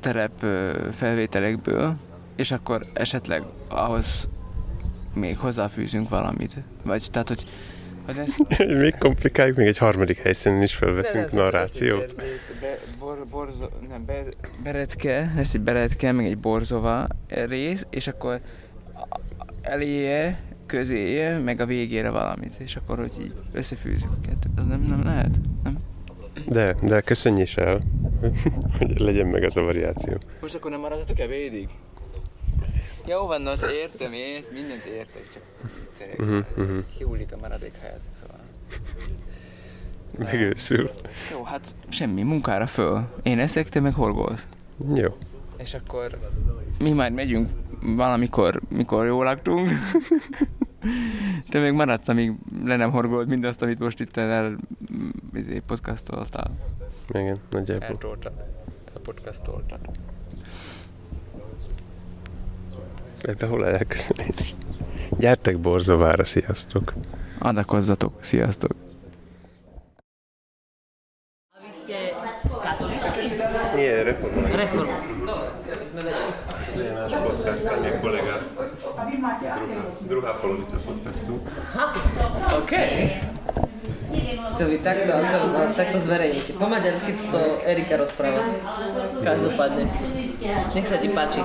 terep uh, felvételekből, és akkor esetleg ahhoz még hozzáfűzünk valamit. Vagy tehát, hogy, hogy ezt <laughs> még komplikáljuk, még egy harmadik helyszínen is felveszünk narrációt. Be, bor, borzo, nem, be, beretke, lesz egy beretke, meg egy borzova rész, és akkor eléje, közéje, meg a végére valamit, és akkor, hogy így összefűzzük a kettőt. Az nem, nem lehet? Nem? De, de köszönj is el, <laughs> hogy legyen meg az a variáció. Most akkor nem maradhatok ebédig? Jó van, az értem, ért, mindent értek, csak viccelek. Mhm. Kiúlik a maradék helyet, szóval. <laughs> Megőszül. Jó, hát semmi, munkára föl. Én eszek, te meg horgolsz. Jó. És akkor mi majd megyünk valamikor, mikor jól laktunk. <laughs> Te még maradsz, amíg le nem horgold mindazt, amit most itt el izé, podcastoltál. Igen, nagyjából. Eltoltad. Elpodcastoltad. Ebbe hol a elköszönés? Gyertek Borzovára, sziasztok! Adakozzatok, sziasztok! Nie, reformovaný. Reform. Je náš podcast, tam je kolega. Druhá, druhá polovica podcastu. OK. To vy takto, a to vás takto zverejníte. Po maďarsky to Erika rozpráva. Každopádne. Nech sa ti páči.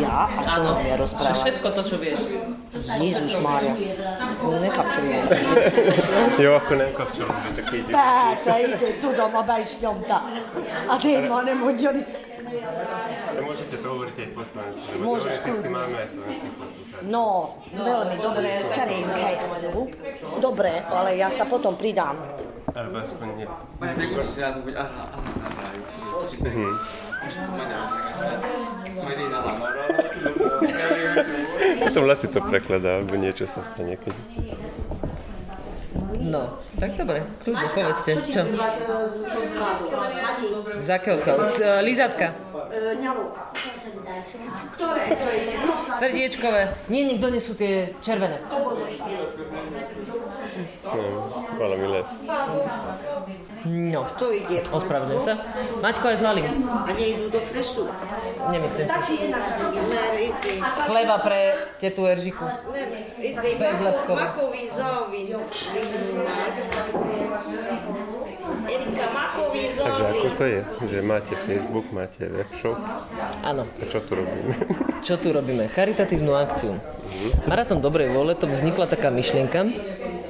Ja? A čo Áno, ja rozprávať? všetko to, čo vieš. Jézus Mária. Nekapcsolja. Jó, akkor nem kapcsolom csak így. Persze, igen, tudom, a nyomta. Azért ma nem mondjon. Môžete to hovoriť aj po slovensku, lebo Môžeš teoreticky máme aj slovenských poslucháčov. No, veľmi dobré čarinka je Dobre, ale ja sa potom pridám. Alebo aspoň nie. Mhm. Potom Laci to prekladá, alebo niečo sa stane, keď... No, tak dobre, kľudne, povedzte. Čo? zo skladu. Mati, Z akého skladu? C- e, Lizatka. ňalovka. Ktoré? Srdiečkové. Nie, nech donesú tie červené. Nem, valami lesz. No, To ide. ospravedlňujem sa. Maťko aj zvalím. A nejdú do frešu. Nemyslím si. Chleba pre tetu Eržiku. Bezlepkový. Makový mať. Erika, makový Takže ako to je? Že máte Facebook, máte webshop Áno. a čo tu robíme? Čo tu robíme? Charitatívnu akciu. Maratón dobrej vôle, to vznikla taká myšlienka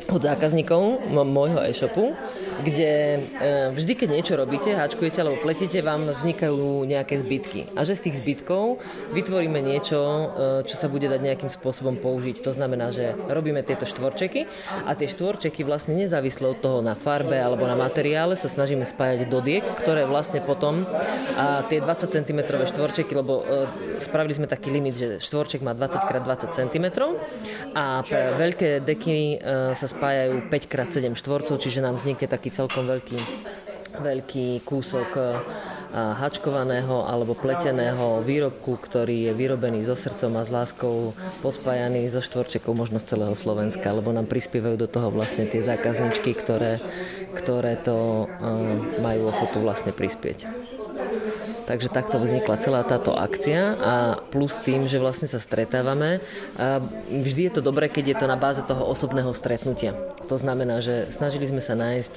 od zákazníkov m- môjho e-shopu, kde e, vždy, keď niečo robíte, hačkujete alebo pletíte, vám vznikajú nejaké zbytky. A že z tých zbytkov vytvoríme niečo, e, čo sa bude dať nejakým spôsobom použiť. To znamená, že robíme tieto štvorčeky a tie štvorčeky vlastne nezávisle od toho na farbe alebo na materiále sa snažíme spájať do diek, ktoré vlastne potom a tie 20 cm štvorčeky, lebo e, spravili sme taký limit, že štvorček má 20 x 20 cm a pre veľké deky sa spájajú 5 x 7 štvorcov, čiže nám vznikne taký celkom veľký, veľký kúsok hačkovaného alebo pleteného výrobku, ktorý je vyrobený so srdcom a s láskou, pospájaný so štvorčekou možno z celého Slovenska, lebo nám prispievajú do toho vlastne tie zákazničky, ktoré, ktoré to majú ochotu vlastne prispieť. Takže takto vznikla celá táto akcia a plus tým, že vlastne sa stretávame. Vždy je to dobré, keď je to na báze toho osobného stretnutia. To znamená, že snažili sme sa nájsť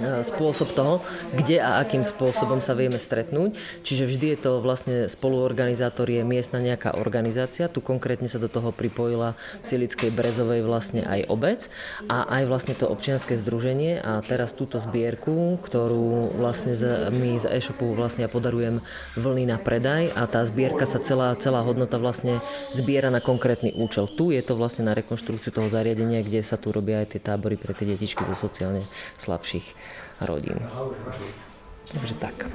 spôsob toho, kde a akým spôsobom sa vieme stretnúť. Čiže vždy je to vlastne spoluorganizátor je miestna nejaká organizácia. Tu konkrétne sa do toho pripojila v Silickej Brezovej vlastne aj obec a aj vlastne to občianske združenie a teraz túto zbierku, ktorú vlastne z, my z e-shopu vlastne podarujem vlny na predaj a tá zbierka sa celá, celá hodnota vlastne zbiera na konkrétny účel. Tu je to vlastne na rekonštrukciu toho zariadenia, kde sa tu robia aj tie tábory pre tie detičky zo sociálne slabších rodín. Takže tak.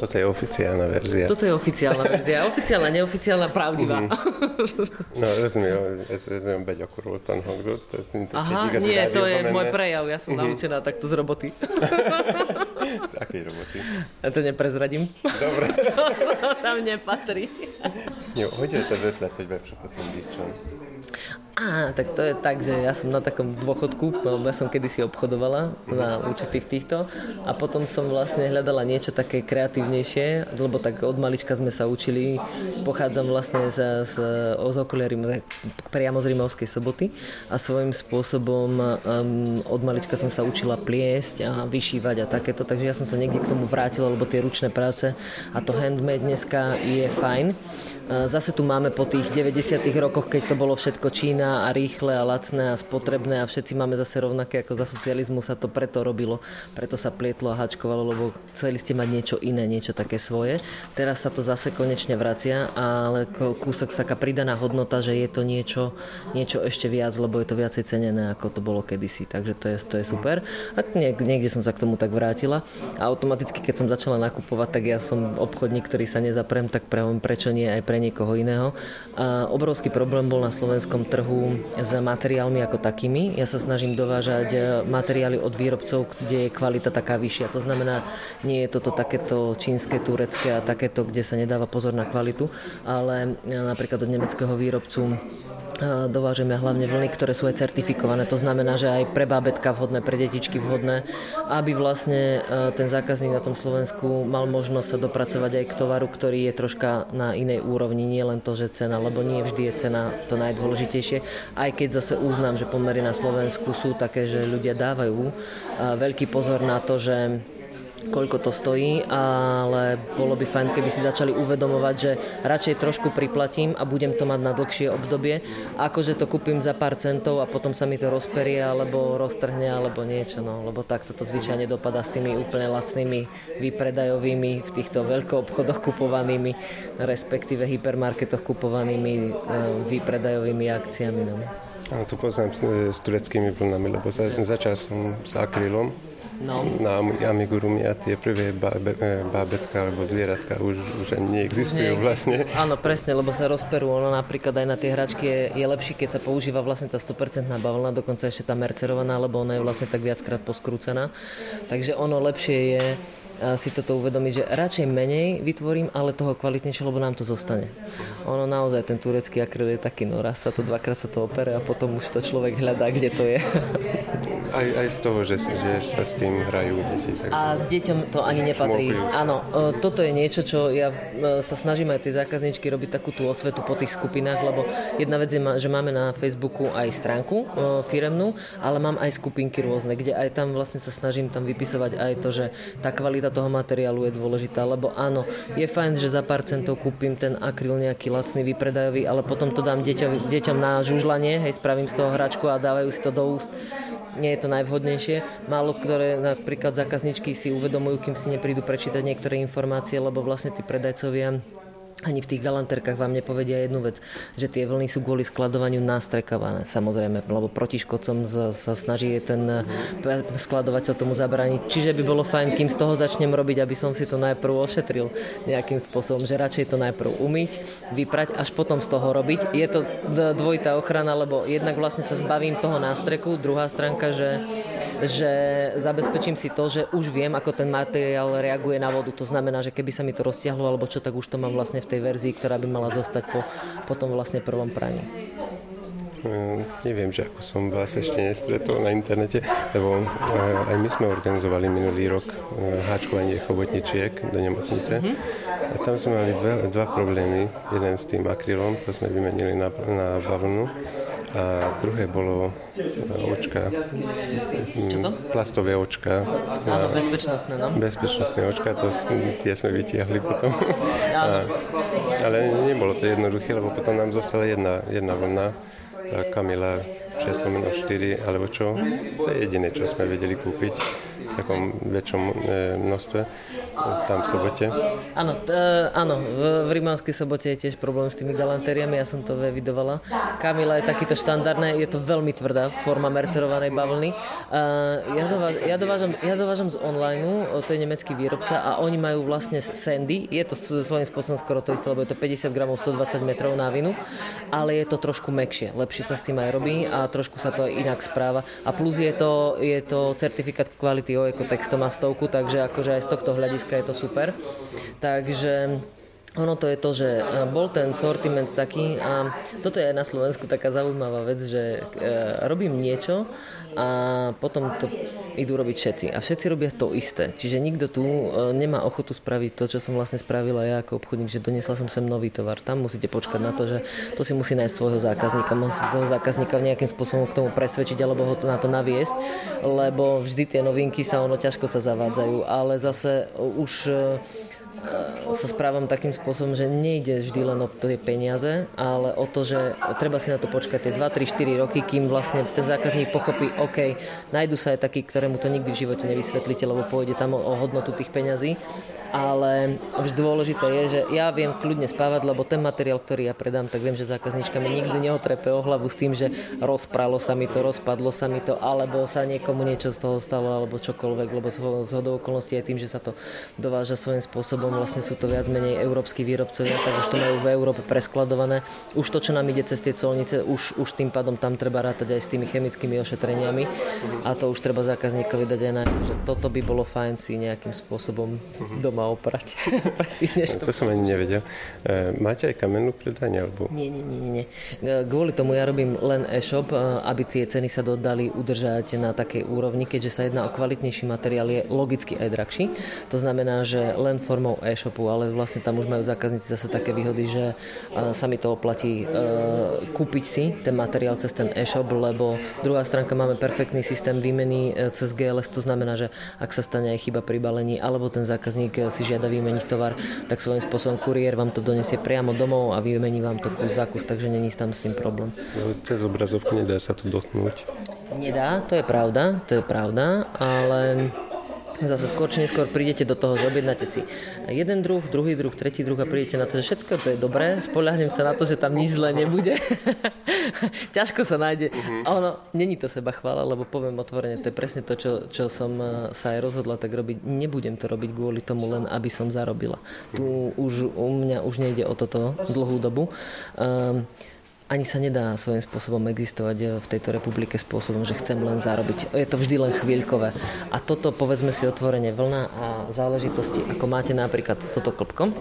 Toto je oficiálna verzia. Toto je oficiálna verzia. <laughs> Oficiálna, neoficiálna, pravdivá. Mm-hmm. No rozumiem, rozumiem begy akkor voltan hangzott. Aha, nie, to je môj prejav, ja som mm-hmm. naučená takto z roboty. z akej roboty? Ja to neprezradím. Dobre. <laughs> to, to tam nepatrí. Jó, hogy jött az ötlet, hogy webshopot indítson? Á, tak to je tak, že ja som na takom dôchodku, lebo ja som kedysi obchodovala na určitých týchto a potom som vlastne hľadala niečo také kreatívnejšie, lebo tak od malička sme sa učili, pochádzam vlastne z, z, z okolia priamo z Rímavskej soboty a svojím spôsobom um, od malička som sa učila pliesť a vyšívať a takéto, takže ja som sa niekde k tomu vrátila, lebo tie ručné práce a to handmade dneska je fajn Zase tu máme po tých 90. rokoch, keď to bolo všetko Čína a rýchle a lacné a spotrebné a všetci máme zase rovnaké ako za socializmu sa to preto robilo, preto sa plietlo a hačkovalo, lebo chceli ste mať niečo iné, niečo také svoje. Teraz sa to zase konečne vracia, ale kúsok taká pridaná hodnota, že je to niečo, niečo ešte viac, lebo je to viacej cenené, ako to bolo kedysi, takže to je, to je super. A niekde som sa k tomu tak vrátila a automaticky, keď som začala nakupovať, tak ja som obchodník, ktorý sa nezaprem, tak pre, prečo nie aj pre niekoho iného. A obrovský problém bol na slovenskom trhu s materiálmi ako takými. Ja sa snažím dovážať e, materiály od výrobcov, kde je kvalita taká vyššia. To znamená, nie je toto takéto čínske, turecké a takéto, kde sa nedáva pozor na kvalitu, ale e, napríklad od nemeckého výrobcu dovážeme hlavne vlny, ktoré sú aj certifikované. To znamená, že aj pre bábetka vhodné, pre detičky vhodné, aby vlastne e, ten zákazník na tom Slovensku mal možnosť sa dopracovať aj k tovaru, ktorý je troška na inej úrovni, nie len to, že cena, lebo nie vždy je cena to najdôležitejšie. Aj keď zase uznám, že pomery na Slovensku sú také, že ľudia dávajú veľký pozor na to, že koľko to stojí, ale bolo by fajn, keby si začali uvedomovať, že radšej trošku priplatím a budem to mať na dlhšie obdobie, ako že to kúpim za pár centov a potom sa mi to rozperie alebo roztrhne alebo niečo, no, lebo takto to zvyčajne dopadá s tými úplne lacnými výpredajovými v týchto veľkoobchodoch kupovanými, respektíve hypermarketoch kupovanými e, výpredajovými akciami. No. Áno, to poznám s, s tureckými vlnami, lebo za, začal som s akrylom No. Na amigurumi a tie prvé bábe, e, bábetka alebo zvieratka už, už ani neexistujú vlastne. Áno, presne, lebo sa rozperú. Ono napríklad aj na tie hračky je, je lepšie, keď sa používa vlastne tá 100% bavlna, dokonca ešte tá mercerovaná, lebo ona je vlastne tak viackrát poskrúcená. Takže ono lepšie je si toto uvedomiť, že radšej menej vytvorím, ale toho kvalitnejšie, lebo nám to zostane. Ono naozaj, ten turecký akryl je taký, no raz sa to, dvakrát sa to opere a potom už to človek hľadá, kde to je. Aj, aj z toho, že, že sa s tým hrajú deti. Takže a deťom to ani nepatrí. Áno, e, toto je niečo, čo ja e, sa snažím aj tie zákazničky robiť takú tú osvetu po tých skupinách, lebo jedna vec je, že máme na Facebooku aj stránku firemnú, ale mám aj skupinky rôzne, kde aj tam vlastne sa snažím tam vypisovať aj to, že tá kvalita kvalita toho materiálu je dôležitá, lebo áno, je fajn, že za pár centov kúpim ten akryl nejaký lacný vypredajový, ale potom to dám deťom, deťom na žužlanie, hej, spravím z toho hračku a dávajú si to do úst nie je to najvhodnejšie. Málo ktoré napríklad zákazničky si uvedomujú, kým si neprídu prečítať niektoré informácie, lebo vlastne tí predajcovia ani v tých galanterkách vám nepovedia jednu vec, že tie vlny sú kvôli skladovaniu nastrekované, samozrejme, lebo proti škodcom sa snaží ten eh, skladovateľ tomu zabrániť. Čiže by bolo fajn, kým z toho začnem robiť, aby som si to najprv ošetril nejakým spôsobom, že radšej to najprv umyť, vyprať, až potom z toho robiť. Je to dvojitá ochrana, lebo jednak vlastne sa zbavím toho nástreku, druhá stránka, že že zabezpečím si to, že už viem, ako ten materiál reaguje na vodu. To znamená, že keby sa mi to roztiahlo alebo čo, tak už to mám vlastne v tej verzii, ktorá by mala zostať po, po tom vlastne prvom praní. Uh, neviem, že ako som vás ešte nestretol na internete, lebo uh, aj my sme organizovali minulý rok uh, háčkovanie chobotničiek do nemocnice a tam sme mali dva, dva problémy. Jeden s tým akrylom, to sme vymenili na, na bavlnu a druhé bolo očka. Čo to? Plastové očka. Áno, bezpečnostné, no. Bezpečnostné očka, to, tie sme vytiahli potom. A, ale nebolo to jednoduché, lebo potom nám zostala jedna, jedna vlna tá Kamila 6 4 alebo čo. To je jediné, čo sme vedeli kúpiť takom väčšom e, množstve tam v sobote. Áno, t- áno v, v Rimavskej sobote je tiež problém s tými galantériami, ja som to evidovala. Kamila je takýto štandardné, je to veľmi tvrdá forma mercerovanej bavlny. Ja, dováž, ja, dovážam, ja dovážam z online, to je nemecký výrobca a oni majú vlastne sandy, je to svojím spôsobom skoro to isté, lebo je to 50 gramov 120 metrov na vinu, ale je to trošku mekšie, lepšie sa s tým aj robí a trošku sa to aj inak správa. A plus je to, je to certifikát kvality o ekotextom a stovku, takže akože aj z tohto hľadiska je to super. Takže ono to je to, že e, bol ten sortiment taký a toto je aj na Slovensku taká zaujímavá vec, že e, robím niečo a potom to idú robiť všetci. A všetci robia to isté. Čiže nikto tu e, nemá ochotu spraviť to, čo som vlastne spravila ja ako obchodník, že donesla som sem nový tovar. Tam musíte počkať na to, že to si musí nájsť svojho zákazníka. Musí toho zákazníka nejakým spôsobom k tomu presvedčiť alebo ho to na to naviesť, lebo vždy tie novinky sa ono ťažko sa zavádzajú, ale zase už sa správam takým spôsobom, že nejde vždy len o tie peniaze, ale o to, že treba si na to počkať tie 2, 3, 4 roky, kým vlastne ten zákazník pochopí, OK, nájdu sa aj takí, ktorému to nikdy v živote nevysvetlíte, lebo pôjde tam o, hodnotu tých peňazí. Ale už dôležité je, že ja viem kľudne spávať, lebo ten materiál, ktorý ja predám, tak viem, že zákaznička mi nikdy neotrepe o hlavu s tým, že rozpralo sa mi to, rozpadlo sa mi to, alebo sa niekomu niečo z toho stalo, alebo čokoľvek, lebo z hodou okolností aj tým, že sa to dováža svojím spôsobom, vlastne sú to viac menej európsky výrobcovia, tak už to majú v Európe preskladované. Už to, čo nám ide cez tie colnice, už, už tým pádom tam treba rátať aj s tými chemickými ošetreniami a to už treba zákazníkovi dať aj na, že toto by bolo fajn si nejakým spôsobom doma doma oprať. <laughs> to, to som ani nevedel. E, máte aj kamennú predanie? Alebo... Nie, nie, nie, nie. Kvôli tomu ja robím len e-shop, e, aby tie ceny sa dodali udržať na takej úrovni, keďže sa jedná o kvalitnejší materiál, je logicky aj drahší. To znamená, že len formou e-shopu, ale vlastne tam už majú zákazníci zase také výhody, že e, sa mi to oplatí kúpiť si ten materiál cez ten e-shop, lebo druhá stránka máme perfektný systém výmeny cez GLS, to znamená, že ak sa stane aj chyba pri balení, alebo ten zákazník si žiada vymeniť tovar, tak svojím spôsobom kuriér vám to donesie priamo domov a vymení vám to kus za kus, takže není tam s tým problém. No, cez obrazovku nedá sa to dotknúť. Nedá, to je pravda, to je pravda, ale zase skôr či neskôr prídete do toho, že objednáte si jeden druh, druhý druh, tretí druh a prídete na to, že všetko to je dobré, spoľahnem sa na to, že tam nič zle nebude. <laughs> Ťažko sa nájde. Uh-huh. A ono, není to seba chvála, lebo poviem otvorene, to je presne to, čo, čo som eh, sa aj rozhodla tak robiť. Nebudem to robiť kvôli tomu len, aby som zarobila. Tu už u mňa už nejde o toto dlhú dobu. Um, ani sa nedá svojím spôsobom existovať eh, v tejto republike spôsobom, že chcem len zarobiť. Je to vždy len chvíľkové. A toto, povedzme si otvorene, vlna a záležitosti, ako máte napríklad toto klopko,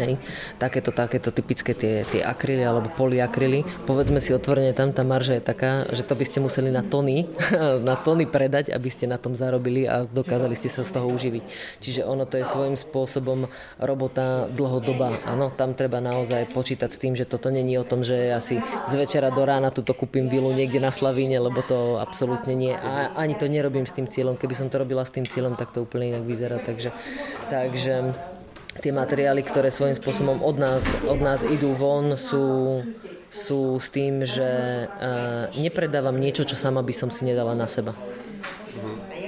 Hej. Takéto, takéto typické tie, tie akryly alebo polyakryly. Povedzme si otvorene, tam tá marža je taká, že to by ste museli na tony, <laughs> na tony predať, aby ste na tom zarobili a dokázali ste sa z toho uživiť. Čiže ono to je svojím spôsobom robota dlhodoba. Áno, tam treba naozaj počítať s tým, že toto není o tom, že ja si z večera do rána tuto kúpim vilu niekde na Slavíne, lebo to absolútne nie. A ani to nerobím s tým cieľom. Keby som to robila s tým cieľom, tak to úplne inak vyzerá. Takže, takže tie materiály, ktoré svojím spôsobom od nás, od nás idú von, sú, sú s tým, že uh, nepredávam niečo, čo sama by som si nedala na seba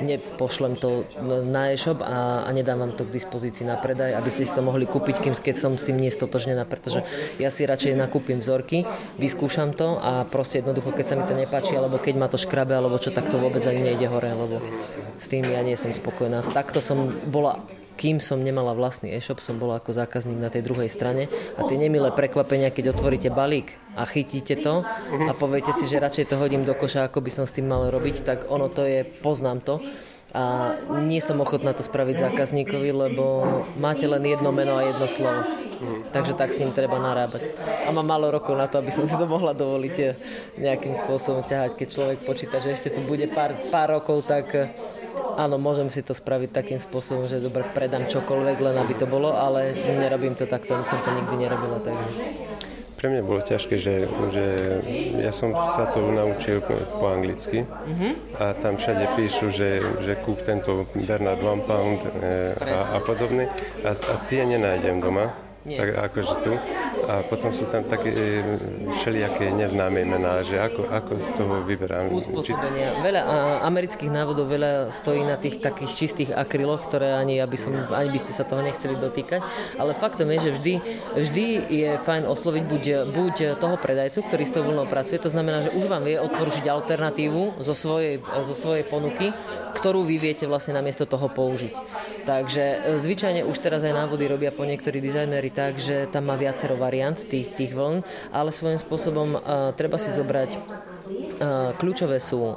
nepošlem to na e-shop a, a nedám vám to k dispozícii na predaj, aby ste si to mohli kúpiť, kým, keď som si mne stotožnená, pretože ja si radšej nakúpim vzorky, vyskúšam to a proste jednoducho, keď sa mi to nepáči, alebo keď ma to škrabe, alebo čo, tak to vôbec ani nejde hore, lebo s tým ja nie som spokojná. Takto som bola kým som nemala vlastný e-shop, som bola ako zákazník na tej druhej strane a tie nemilé prekvapenia, keď otvoríte balík a chytíte to a poviete si, že radšej to hodím do koša, ako by som s tým mal robiť, tak ono to je, poznám to a nie som ochotná to spraviť zákazníkovi, lebo máte len jedno meno a jedno slovo. Takže tak s ním treba narábať. A mám málo rokov na to, aby som si to mohla dovoliť nejakým spôsobom ťahať. Keď človek počíta, že ešte tu bude pár, pár rokov, tak Áno, môžem si to spraviť takým spôsobom, že dobre, predám čokoľvek, len aby to bolo, ale nerobím to takto, som to nikdy nerobila. Takže pre mňa bolo ťažké, že, že ja som sa to naučil po anglicky mm-hmm. a tam všade píšu, že, že kúp tento Bernard One Pound e, a, a podobne a, a tie nenájdem doma. Nie. Tak akože tu. A potom sú tam také e, všelijaké neznáme mená, že ako, ako z toho vyberám. Uspôsobenia. Veľa amerických návodov, veľa stojí na tých takých čistých akryloch, ktoré ani, aby som, ani by ste sa toho nechceli dotýkať. Ale faktom je, že vždy, vždy je fajn osloviť buď, buď toho predajcu, ktorý s tou vlnou pracuje, to znamená, že už vám vie odporučiť alternatívu zo svojej, zo svojej ponuky, ktorú vy viete vlastne namiesto toho použiť. Takže e, zvyčajne už teraz aj návody robia po niektorí dizajnéri tak, že tam má viacero variant tých, tých vln, ale svojím spôsobom uh, treba si zobrať Uh, kľúčové sú uh,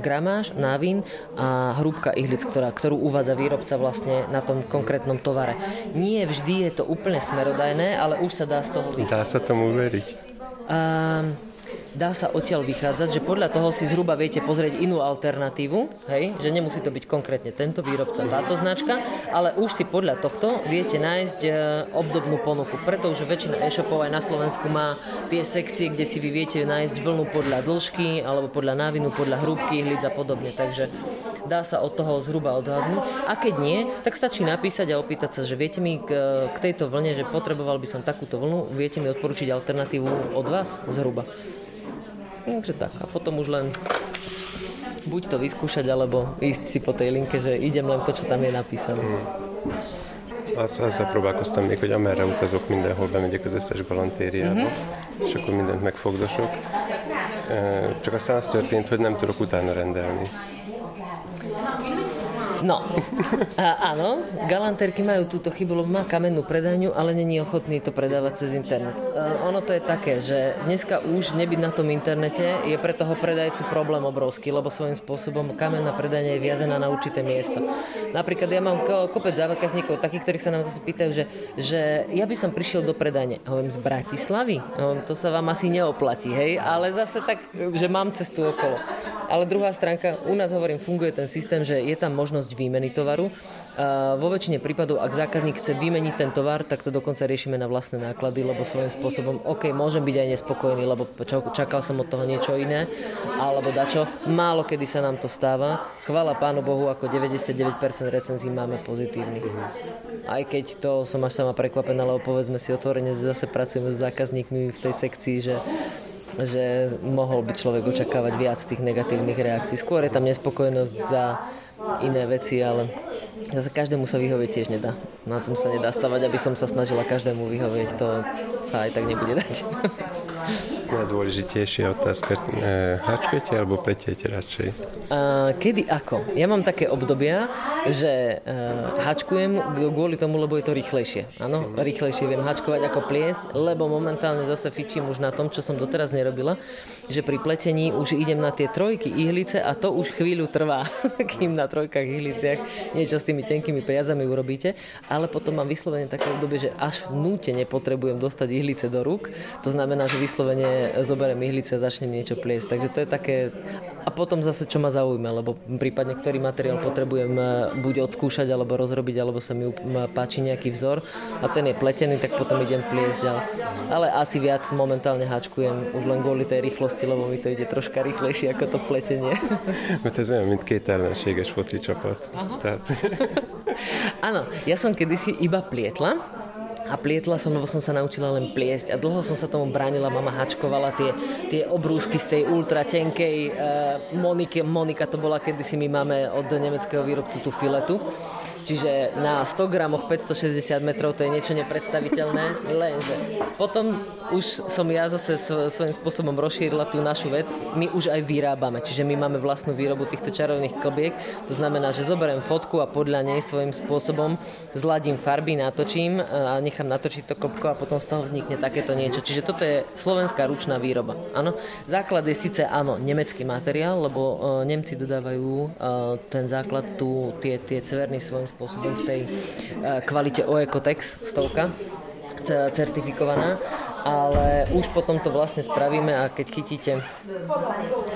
gramáž, návin a hrúbka ihlic, ktorá, ktorú uvádza výrobca vlastne na tom konkrétnom tovare. Nie vždy je to úplne smerodajné, ale už sa dá z toho vychádzať. Dá sa tomu veriť. Uh, dá sa odtiaľ vychádzať, že podľa toho si zhruba viete pozrieť inú alternatívu, hej, že nemusí to byť konkrétne tento výrobca, táto značka, ale už si podľa tohto viete nájsť e, obdobnú ponuku, pretože väčšina e-shopov aj na Slovensku má tie sekcie, kde si vy viete nájsť vlnu podľa dĺžky alebo podľa návinu, podľa hrúbky, ihlic a podobne, takže dá sa od toho zhruba odhadnúť. A keď nie, tak stačí napísať a opýtať sa, že viete mi k, k tejto vlne, že potreboval by som takúto vlnu, viete mi odporučiť alternatívu od vás zhruba. Takže tak. A potom už len buď to vyskúšať, alebo ísť si po tej linke, že idem len to, čo tam je napísané. Azt, azzal próbálkoztam még, hogy amerre utazok, mindenhol bemegyek az összes galantériába, mm-hmm. és akkor mindent megfogdosok. Csak aztán az történt, hogy nem tudok utána rendelni. No, a, áno, galanterky majú túto chybu, lebo má kamennú predajňu, ale není ochotný to predávať cez internet. A ono to je také, že dneska už nebyť na tom internete je pre toho predajcu problém obrovský, lebo svojím spôsobom kamenná predajňa je viazená na určité miesto. Napríklad ja mám kopec zákazníkov, takých, ktorí sa nám zase pýtajú, že, že ja by som prišiel do predajne. Hovorím, z Bratislavy? Hovorím, to sa vám asi neoplatí, hej? Ale zase tak, že mám cestu okolo. Ale druhá stránka, u nás hovorím, funguje ten systém, že je tam možnosť výmeny tovaru. A vo väčšine prípadov, ak zákazník chce vymeniť ten tovar, tak to dokonca riešime na vlastné náklady, lebo svojím spôsobom, OK, môžem byť aj nespokojný, lebo čakal som od toho niečo iné, alebo dačo. Málo kedy sa nám to stáva. Chvala Pánu Bohu, ako 99% recenzí máme pozitívnych. Aj keď to som až sama prekvapená, lebo povedzme si otvorene, zase pracujeme s zákazníkmi v tej sekcii, že že mohol by človek očakávať viac tých negatívnych reakcií. Skôr je tam nespokojnosť za iné veci, ale zase každému sa vyhovieť tiež nedá. Na tom sa nedá stavať, aby som sa snažila každému vyhovieť, to sa aj tak nebude dať. <laughs> Najdôležitejšia otázka. E, hačkujete alebo pletiete radšej? A, kedy ako? Ja mám také obdobia, že uh, hačkujem kvôli tomu, lebo je to rýchlejšie. Áno, rýchlejšie viem hačkovať ako pliesť, lebo momentálne zase fičím už na tom, čo som doteraz nerobila, že pri pletení už idem na tie trojky ihlice a to už chvíľu trvá, <laughs> kým na trojkách ihliciach niečo s tými tenkými priadzami urobíte, ale potom mám vyslovene také obdobie, že až nútene potrebujem dostať ihlice do rúk, to znamená, že vyslovene zoberiem ihlice a začnem niečo pliesť. Takže to je také... A potom zase, čo ma zaujíma, lebo prípadne ktorý materiál potrebujem e, buď odskúšať, alebo rozrobiť, alebo sa mi páči nejaký vzor a ten je pletený, tak potom idem pliesť. Ale, ale asi viac momentálne hačkujem už len kvôli tej rýchlosti, lebo mi to ide troška rýchlejšie ako to pletenie. Mert ez olyan, mint két ellenséges foci csapat. <laughs> Áno, ja som kedysi iba plietla, a plietla som, lebo som sa naučila len pliesť. A dlho som sa tomu bránila, mama hačkovala tie, tie obrúsky z tej ultra tenkej uh, Monike, Monika to bola kedysi my máme od nemeckého výrobcu tú filetu Čiže na 100 gramoch 560 metrov to je niečo nepredstaviteľné, lenže potom už som ja zase svojím spôsobom rozšírila tú našu vec. My už aj vyrábame, čiže my máme vlastnú výrobu týchto čarovných klbiek. To znamená, že zoberiem fotku a podľa nej svojím spôsobom zladím farby, natočím a nechám natočiť to kopko a potom z toho vznikne takéto niečo. Čiže toto je slovenská ručná výroba. Áno, základ je síce áno, nemecký materiál, lebo uh, Nemci dodávajú uh, ten základ tu, tie, tie cverny svojím spôsobom v tej uh, kvalite Oecotex stovka certifikovaná, ale už potom to vlastne spravíme a keď chytíte,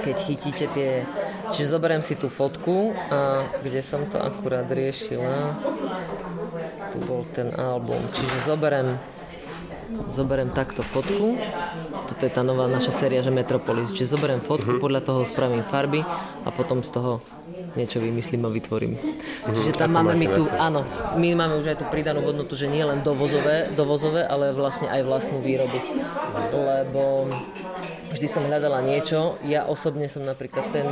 keď chytíte tie, čiže zoberiem si tú fotku a kde som to akurát riešila, tu bol ten album, čiže zoberiem zoberiem takto fotku, toto je tá nová naša séria, že Metropolis, čiže zoberiem fotku, uh-huh. podľa toho spravím farby a potom z toho niečo vymyslím a vytvorím. Mm, Čiže tam máme my tu, áno, my máme už aj tú pridanú hodnotu, že nie len dovozové, dovozové, ale vlastne aj vlastnú výrobu. Lebo vždy som hľadala niečo. Ja osobne som napríklad ten,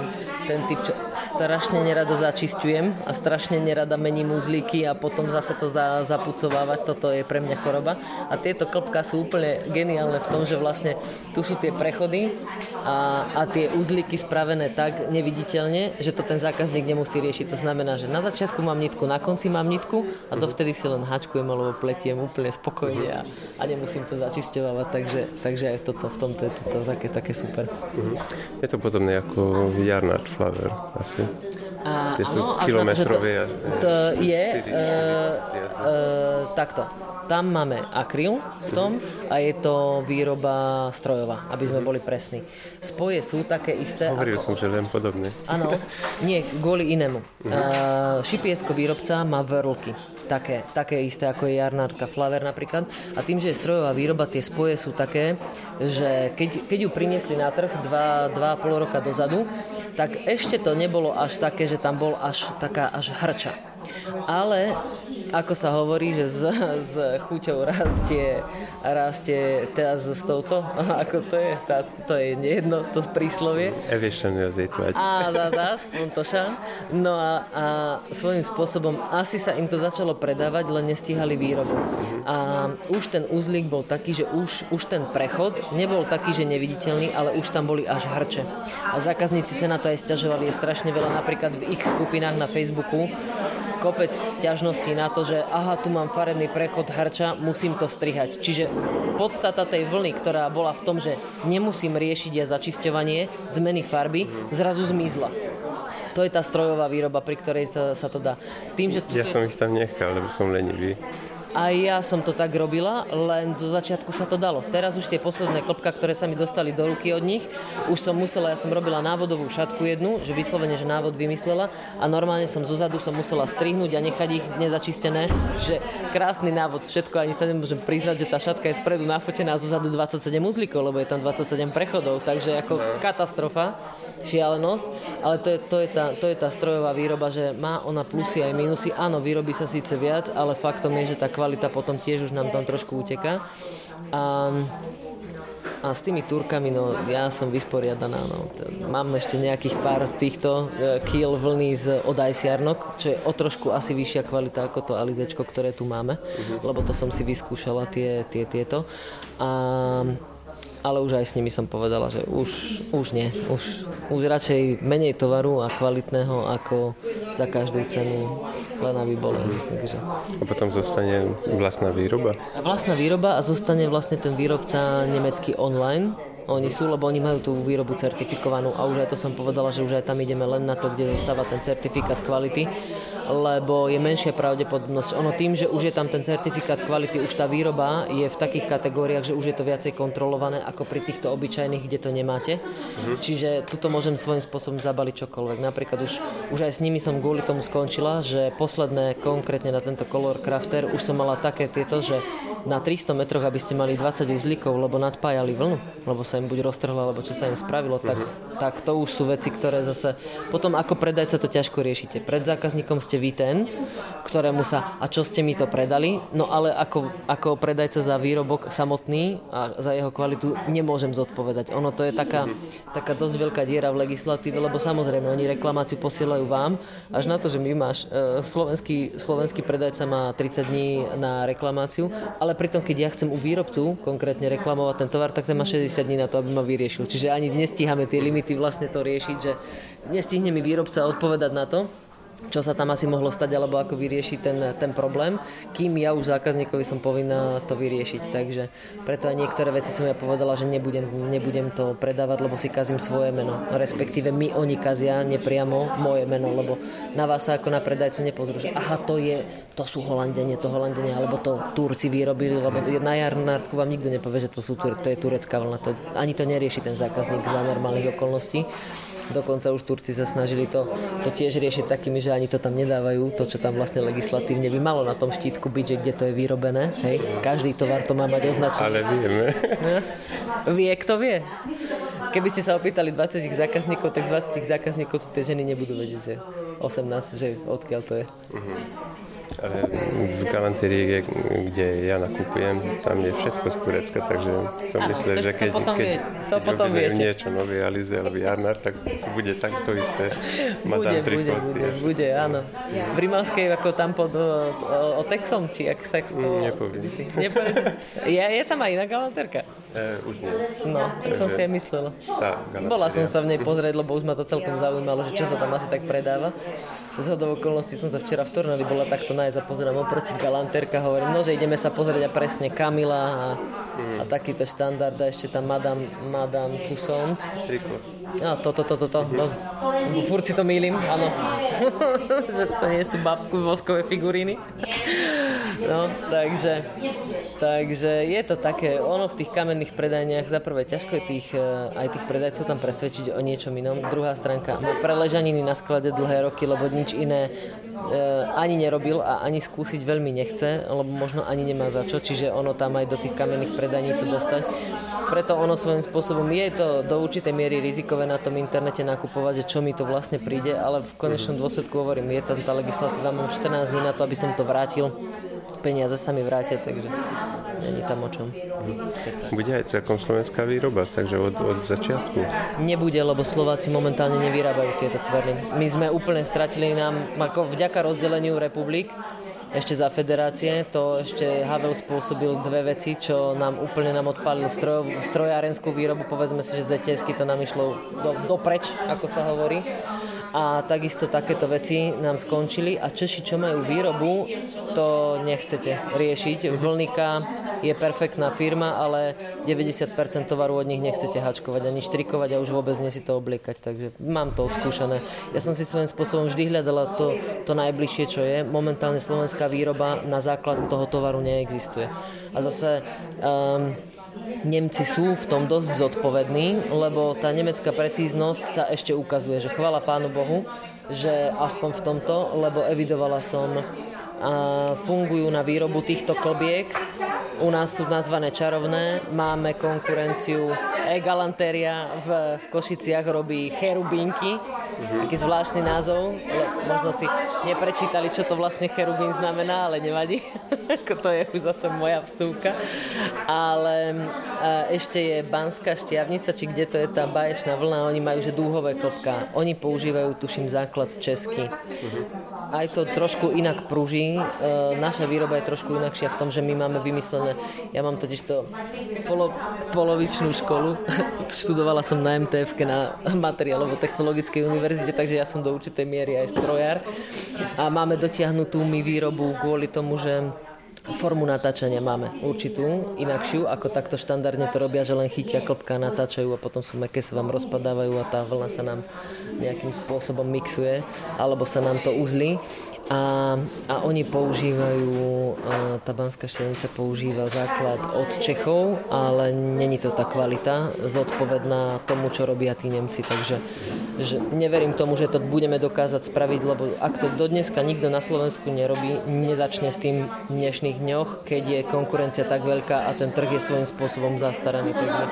ten typ, čo strašne nerada začisťujem a strašne nerada mením uzlíky a potom zase to za, zapucovávať. Toto je pre mňa choroba. A tieto klopka sú úplne geniálne v tom, že vlastne tu sú tie prechody a, a tie uzlíky spravené tak neviditeľne, že to ten zákazník nemusí riešiť. To znamená, že na začiatku mám nitku, na konci mám nitku a dovtedy si len hačkujem alebo pletiem úplne spokojne a, a nemusím to začisťovať. Takže, takže aj toto, v tomto je toto také také, super. Uh-huh. Je to podobné ako Jarnard Flower asi. A, Tie áno, sú kilometrové. To, to je 4, 4, 4, 5, 5, 5, takto. Tam máme akryl v tom a je to výroba strojová, aby sme boli presní. Spoje sú také isté. Hovoril ako... som, že len podobné. Áno, nie, kvôli inému. Uh, šipiesko výrobca má vrlky také, také isté ako je Jarnárka Flaver napríklad. A tým, že je strojová výroba, tie spoje sú také, že keď, keď ju priniesli na trh 2,5 roka dozadu, tak ešte to nebolo až také, že tam bol až taká až hrča. Ale ako sa hovorí, že s, s chuťou rastie, rastie teraz s touto, <laughs> ako to je, tá, to je nejedno, to príslovie. Evišen jazytovať. A za zás, to No a, a svojím spôsobom asi sa im to začalo predávať, len nestíhali výrobu. A už ten uzlík bol taký, že už, už ten prechod nebol taký, že neviditeľný, ale už tam boli až hrče. A zákazníci sa na to aj stiažovali, je strašne veľa napríklad v ich skupinách na Facebooku, kopec stiažností na to, že aha, tu mám farebný prechod harča, musím to strihať. Čiže podstata tej vlny, ktorá bola v tom, že nemusím riešiť ja začisťovanie, zmeny farby, zrazu zmizla. To je tá strojová výroba, pri ktorej sa, sa to dá. Tým, že ja som ich tam nechal, lebo som lenivý. A ja som to tak robila, len zo začiatku sa to dalo. Teraz už tie posledné klopka, ktoré sa mi dostali do ruky od nich, už som musela, ja som robila návodovú šatku jednu, že vyslovene, že návod vymyslela a normálne som zo zadu som musela strihnúť a nechať ich nezačistené. Že krásny návod, všetko ani sa nemôžem priznať, že tá šatka je spredu nafotená a zo zadu 27 uzlíkov, lebo je tam 27 prechodov, takže ako no. katastrofa, šialenosť, ale to je, to, je tá, to je tá strojová výroba, že má ona plusy aj minusy. Áno, vyrobí sa síce viac, ale faktom je, že tá kvalita potom tiež už nám tam trošku uteká. A, a s tými turkami, no ja som vysporiadaná, no. Mám ešte nejakých pár týchto uh, kýl vlny z od Jarnok, čo je o trošku asi vyššia kvalita ako to Alizečko, ktoré tu máme, uh-huh. lebo to som si vyskúšala tie, tie tieto. A ale už aj s nimi som povedala, že už, už nie. Už, už radšej menej tovaru a kvalitného ako za každú cenu, len aby bolo. Takže. A potom zostane vlastná výroba? Vlastná výroba a zostane vlastne ten výrobca nemecký online, oni sú, lebo oni majú tú výrobu certifikovanú a už aj to som povedala, že už aj tam ideme len na to, kde zostáva ten certifikát kvality lebo je menšia pravdepodobnosť. Ono tým, že už je tam ten certifikát kvality, už tá výroba je v takých kategóriách, že už je to viacej kontrolované ako pri týchto obyčajných, kde to nemáte. Uh-huh. Čiže tuto môžem svojím spôsobom zabaliť čokoľvek. Napríklad už, už aj s nimi som kvôli tomu skončila, že posledné konkrétne na tento Color Crafter už som mala také tieto, že na 300 metroch, aby ste mali 20 uzlíkov, lebo nadpájali vlnu, lebo sa im buď roztrhla, alebo čo sa im spravilo, tak, uh-huh. tak to už sú veci, ktoré zase potom ako predajca to ťažko riešite. Pred zákazníkom ste vy ten, ktorému sa, a čo ste mi to predali, no ale ako, ako predajca za výrobok samotný a za jeho kvalitu nemôžem zodpovedať. Ono to je taká, taká dosť veľká diera v legislatíve, lebo samozrejme oni reklamáciu posielajú vám, až na to, že my máš, e, slovenský, slovenský predajca má 30 dní na reklamáciu, ale pritom keď ja chcem u výrobcu konkrétne reklamovať ten tovar, tak ten má 60 dní na to, aby ma vyriešil. Čiže ani nestíhame tie limity vlastne to riešiť, že nestihne mi výrobca odpovedať na to, čo sa tam asi mohlo stať, alebo ako vyriešiť ten, ten problém, kým ja už zákazníkovi som povinná to vyriešiť. Takže preto aj niektoré veci som ja povedala, že nebudem, nebudem to predávať, lebo si kazím svoje meno. Respektíve my oni kazia nepriamo moje meno, lebo na vás sa ako na predajcu nepozrú, že aha, to je, to sú Holandenie, to Holandenie, alebo to Turci vyrobili, lebo na jarnártku vám nikto nepovie, že to, sú, to je turecká vlna. To, ani to nerieši ten zákazník za normálnych okolností. Dokonca už Turci sa snažili to, to tiež riešiť takými, že ani to tam nedávajú, to, čo tam vlastne legislatívne by malo na tom štítku byť, že kde to je vyrobené. Hej? Každý tovar to má mať označené. Ale vieme. Vie, kto vie. Keby ste sa opýtali 20 zákazníkov, tak 20 zákazníkov tie ženy nebudú vedieť, že 18, že odkiaľ to je. Uh-huh v galantérii, kde ja nakupujem, tam je všetko z Turecka, takže som myslel, že keď, to keď, vie, to keď potom niečo nové Alize alebo Jarnár, tak bude takto isté. Bude, bude, bude, bude, áno. V Rimavskej, ako tam pod o, o, o Texom, či ak sa to... Mm, nepoviem. nepoviem. Je, je tam aj iná galantérka? E, už nie. No, tak som si aj myslela. Bola som sa v nej pozrieť, lebo už ma to celkom zaujímalo, že čo sa tam asi tak predáva. Z hodou okolností som sa včera v Torneli bola takto nájsť a pozerám oproti galantérka, hovorím, no, že ideme sa pozrieť a presne Kamila a, a takýto štandard a ešte tam Madame, Madame Toussaint. A toto, toto, toto, no, furt si to mýlim, áno. <laughs> že to nie sú babku voskové figuríny. no, takže, takže je to také, ono v tých kamenných predajniach, za prvé ťažko je tých, e, aj tých predajcov tam presvedčiť o niečom inom. Druhá stránka, preležaniny na sklade dlhé roky, lebo nič iné ani nerobil a ani skúsiť veľmi nechce, lebo možno ani nemá za čo, čiže ono tam aj do tých kamenných predajní to dostať. Preto ono svojím spôsobom je to do určitej miery rizikové na tom internete nakupovať, že čo mi to vlastne príde, ale v konečnom dôsledku hovorím, je tam tá legislatíva, mám 14 dní na to, aby som to vrátil peniaze sa mi vrátia, takže není tam o čom. Bude aj celkom slovenská výroba, takže od, od začiatku? Nebude, lebo Slováci momentálne nevyrábajú tieto cverny. My sme úplne stratili nám, ako vďaka rozdeleniu republik, ešte za federácie, to ešte Havel spôsobil dve veci, čo nám úplne nám odpálil stroj, strojárenskú výrobu, povedzme si, že zetesky to nám išlo do, dopreč, ako sa hovorí a takisto takéto veci nám skončili a Češi, čo majú výrobu, to nechcete riešiť. Vlnika je perfektná firma, ale 90% tovaru od nich nechcete hačkovať ani štrikovať a už vôbec nie si to obliekať, takže mám to odskúšané. Ja som si svojím spôsobom vždy hľadala to, to najbližšie, čo je. Momentálne slovenská výroba na základ toho tovaru neexistuje. A zase um, Nemci sú v tom dosť zodpovední, lebo tá nemecká precíznosť sa ešte ukazuje, že chvala Pánu Bohu, že aspoň v tomto, lebo evidovala som fungujú na výrobu týchto klobiek. U nás sú nazvané čarovné, máme konkurenciu E-Galantéria v, v Košiciach robí cherubínky, mm-hmm. taký zvláštny názov, možno si neprečítali, čo to vlastne cherubín znamená, ale nevadí, <laughs> to je už zase moja vsúka. Ale ešte je Banská šťavnica, či kde to je tá baječná vlna, oni majú že dúhové klopka, oni používajú, tuším, základ česky. Mm-hmm. Aj to trošku inak pruží, E, naša výroba je trošku inakšia v tom, že my máme vymyslené, ja mám totiž to polo, polovičnú školu, <laughs> študovala som na MTF na materiálovo-technologickej univerzite, takže ja som do určitej miery aj strojár a máme dotiahnutú my výrobu kvôli tomu, že Formu natáčania máme určitú, inakšiu, ako takto štandardne to robia, že len chytia klopka, natáčajú a potom sú meké, sa vám rozpadávajú a tá vlna sa nám nejakým spôsobom mixuje, alebo sa nám to uzlí. A, a oni používajú, tá Banská števnica používa základ od Čechov, ale není to tá kvalita zodpovedná tomu, čo robia tí Nemci. Takže že neverím tomu, že to budeme dokázať spraviť, lebo ak to do dneska nikto na Slovensku nerobí, nezačne s tým v dnešných dňoch, keď je konkurencia tak veľká a ten trh je svojím spôsobom zastaraný. Takže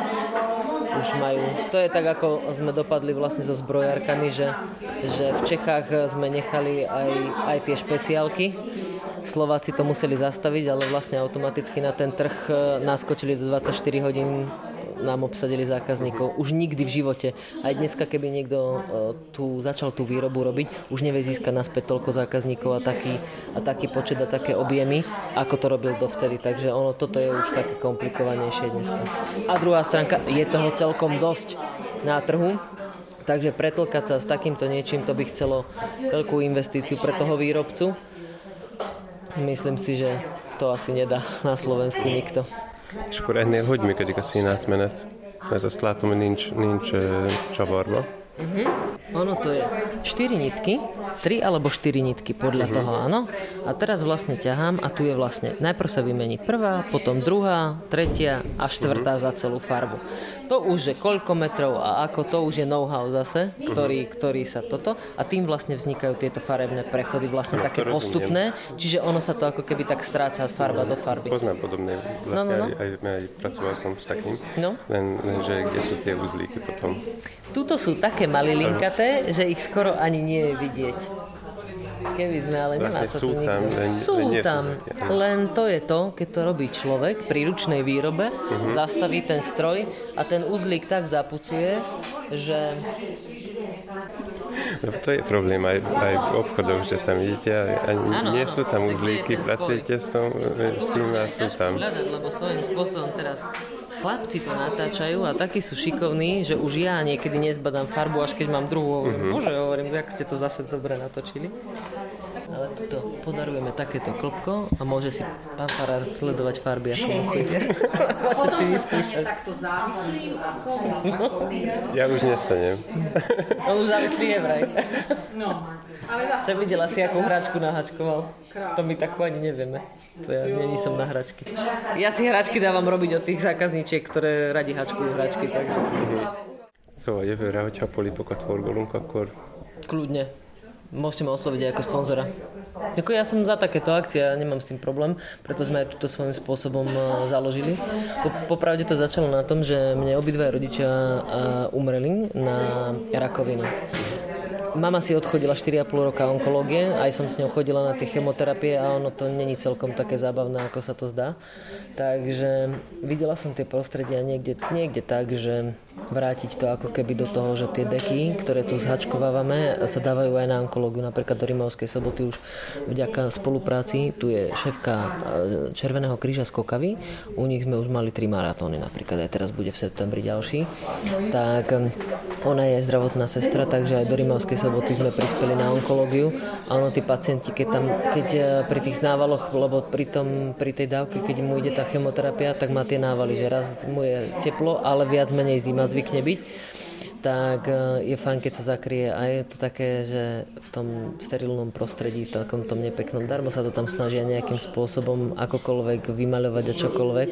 už majú. To je tak, ako sme dopadli vlastne so zbrojárkami, že, že v Čechách sme nechali aj, aj tie špeciálky. Slováci to museli zastaviť, ale vlastne automaticky na ten trh e, naskočili do 24 hodín nám obsadili zákazníkov. Už nikdy v živote. Aj dneska, keby niekto e, tu začal tú výrobu robiť, už nevie získať naspäť toľko zákazníkov a taký, a taký počet a také objemy, ako to robil dovtedy. Takže ono, toto je už také komplikovanejšie dneska. A druhá stránka, je toho celkom dosť na trhu, Takže pretlkať sa s takýmto niečím, to by chcelo veľkú investíciu pre toho výrobcu. Myslím si, že to asi nedá na Slovensku nikto. És akkor ennél hogy működik a színátmenet? Mert azt látom, hogy nincs, nincs csavarva. Uh-huh. Ono to je 4 nitky, 3 alebo 4 nitky podľa uh-huh. toho, áno. A teraz vlastne ťahám a tu je vlastne, najprv sa vymení prvá, potom druhá, tretia a štvrtá uh-huh. za celú farbu. To už je koľko metrov a ako, to už je know-how zase, ktorý, ktorý sa toto a tým vlastne vznikajú tieto farebné prechody, vlastne no, také postupné, čiže ono sa to ako keby tak stráca farba do farby. Poznám podobné, vlastne no, no, no. Aj, aj, aj pracoval som s takým, no. len, len že kde sú tie uzlíky potom. Tuto sú také malilinkaté, že ich skoro ani nie je vidieť. Keby sme, ale vlastne nemá to sú tu tam, len, Sú len tam, sú len to je to, keď to robí človek pri ručnej výrobe, uh-huh. zastaví ten stroj a ten uzlík tak zapucuje, že No to je problém aj, aj v obchodoch, že tam idete a, a ano, nie sú tam uzlíky, pracujete s, s tým a sú tam. Hľadať, lebo svojím spôsobom teraz chlapci to natáčajú a takí sú šikovní, že už ja niekedy nezbadám farbu, až keď mám druhú. Mm-hmm. Bože, hovorím, jak ste to zase dobre natočili. Ale tuto podarujeme takéto klopko a môže si pán farár sledovať farby, ako mu chodí. Potom sa takto závislým ako, ako Ja už nestanem. <laughs> On už závislý je vraj. No, ale videla si, akú hračku nahačkoval. To my takú ani nevieme. To ja není som na hračky. Ja si hračky dávam robiť od tých zákazníčiek, ktoré radi hačkujú hračky. Takže... Szóval jövőre, hogyha polipokat forgolunk, akkor... Kľudne. Môžete ma osloviť aj ako sponzora. Ako ja som za takéto akcie, ja nemám s tým problém, preto sme aj túto svojím spôsobom e, založili. Po, popravde to začalo na tom, že mne obidva rodičia e, umreli na rakovinu. Mama si odchodila 4,5 roka onkológie, aj som s ňou chodila na tie chemoterapie a ono to není celkom také zábavné, ako sa to zdá. Takže videla som tie prostredia niekde, niekde tak, že vrátiť to ako keby do toho, že tie deky, ktoré tu zhačkovávame, sa dávajú aj na onkológiu. Napríklad do Rimavskej soboty už vďaka spolupráci, tu je šéfka e, Červeného kríža z Kokavy, u nich sme už mali tri maratóny napríklad, aj teraz bude v septembri ďalší. Tak ona je zdravotná sestra, takže aj do Rimavskej soboty sme prispeli na onkológiu a ono tí pacienti, keď tam, keď e, pri tých návaloch, lebo pri, tom, pri tej dávke, keď mu ide tá chemoterapia, tak má tie návaly, že raz mu je teplo, ale viac menej zima zvykne byť tak e, je fajn, keď sa zakrie. A je to také, že v tom sterilnom prostredí, v takom tom nepeknom, darmo sa to tam snažia nejakým spôsobom akokoľvek vymaľovať a čokoľvek,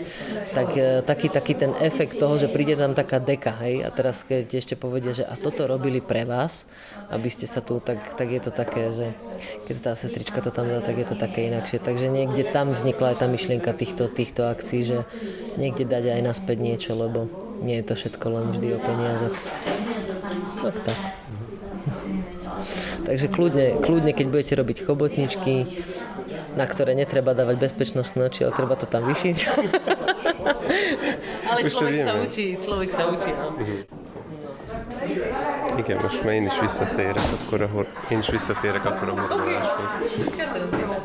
tak e, taký, taký ten efekt toho, že príde tam taká deka, hej, a teraz keď ešte povedia, že a toto robili pre vás, aby ste sa tu, tak, tak je to také, že keď tá sestrička to tam dá, tak je to také inakšie. Takže niekde tam vznikla aj tá myšlienka týchto, týchto akcií, že niekde dať aj naspäť niečo, lebo nie je to všetko len vždy o peniazoch. Tak tak. <laughs> Takže kľudne, kľudne, keď budete robiť chobotničky, na ktoré netreba dávať bezpečnostné oči, ale treba to tam vyšiť. <laughs> ale človek sa učí, človek sa učí. Igen, most már én is visszatérek, akkor, ahol, én is visszatérek akkor a morgoláshoz. Köszönöm szépen.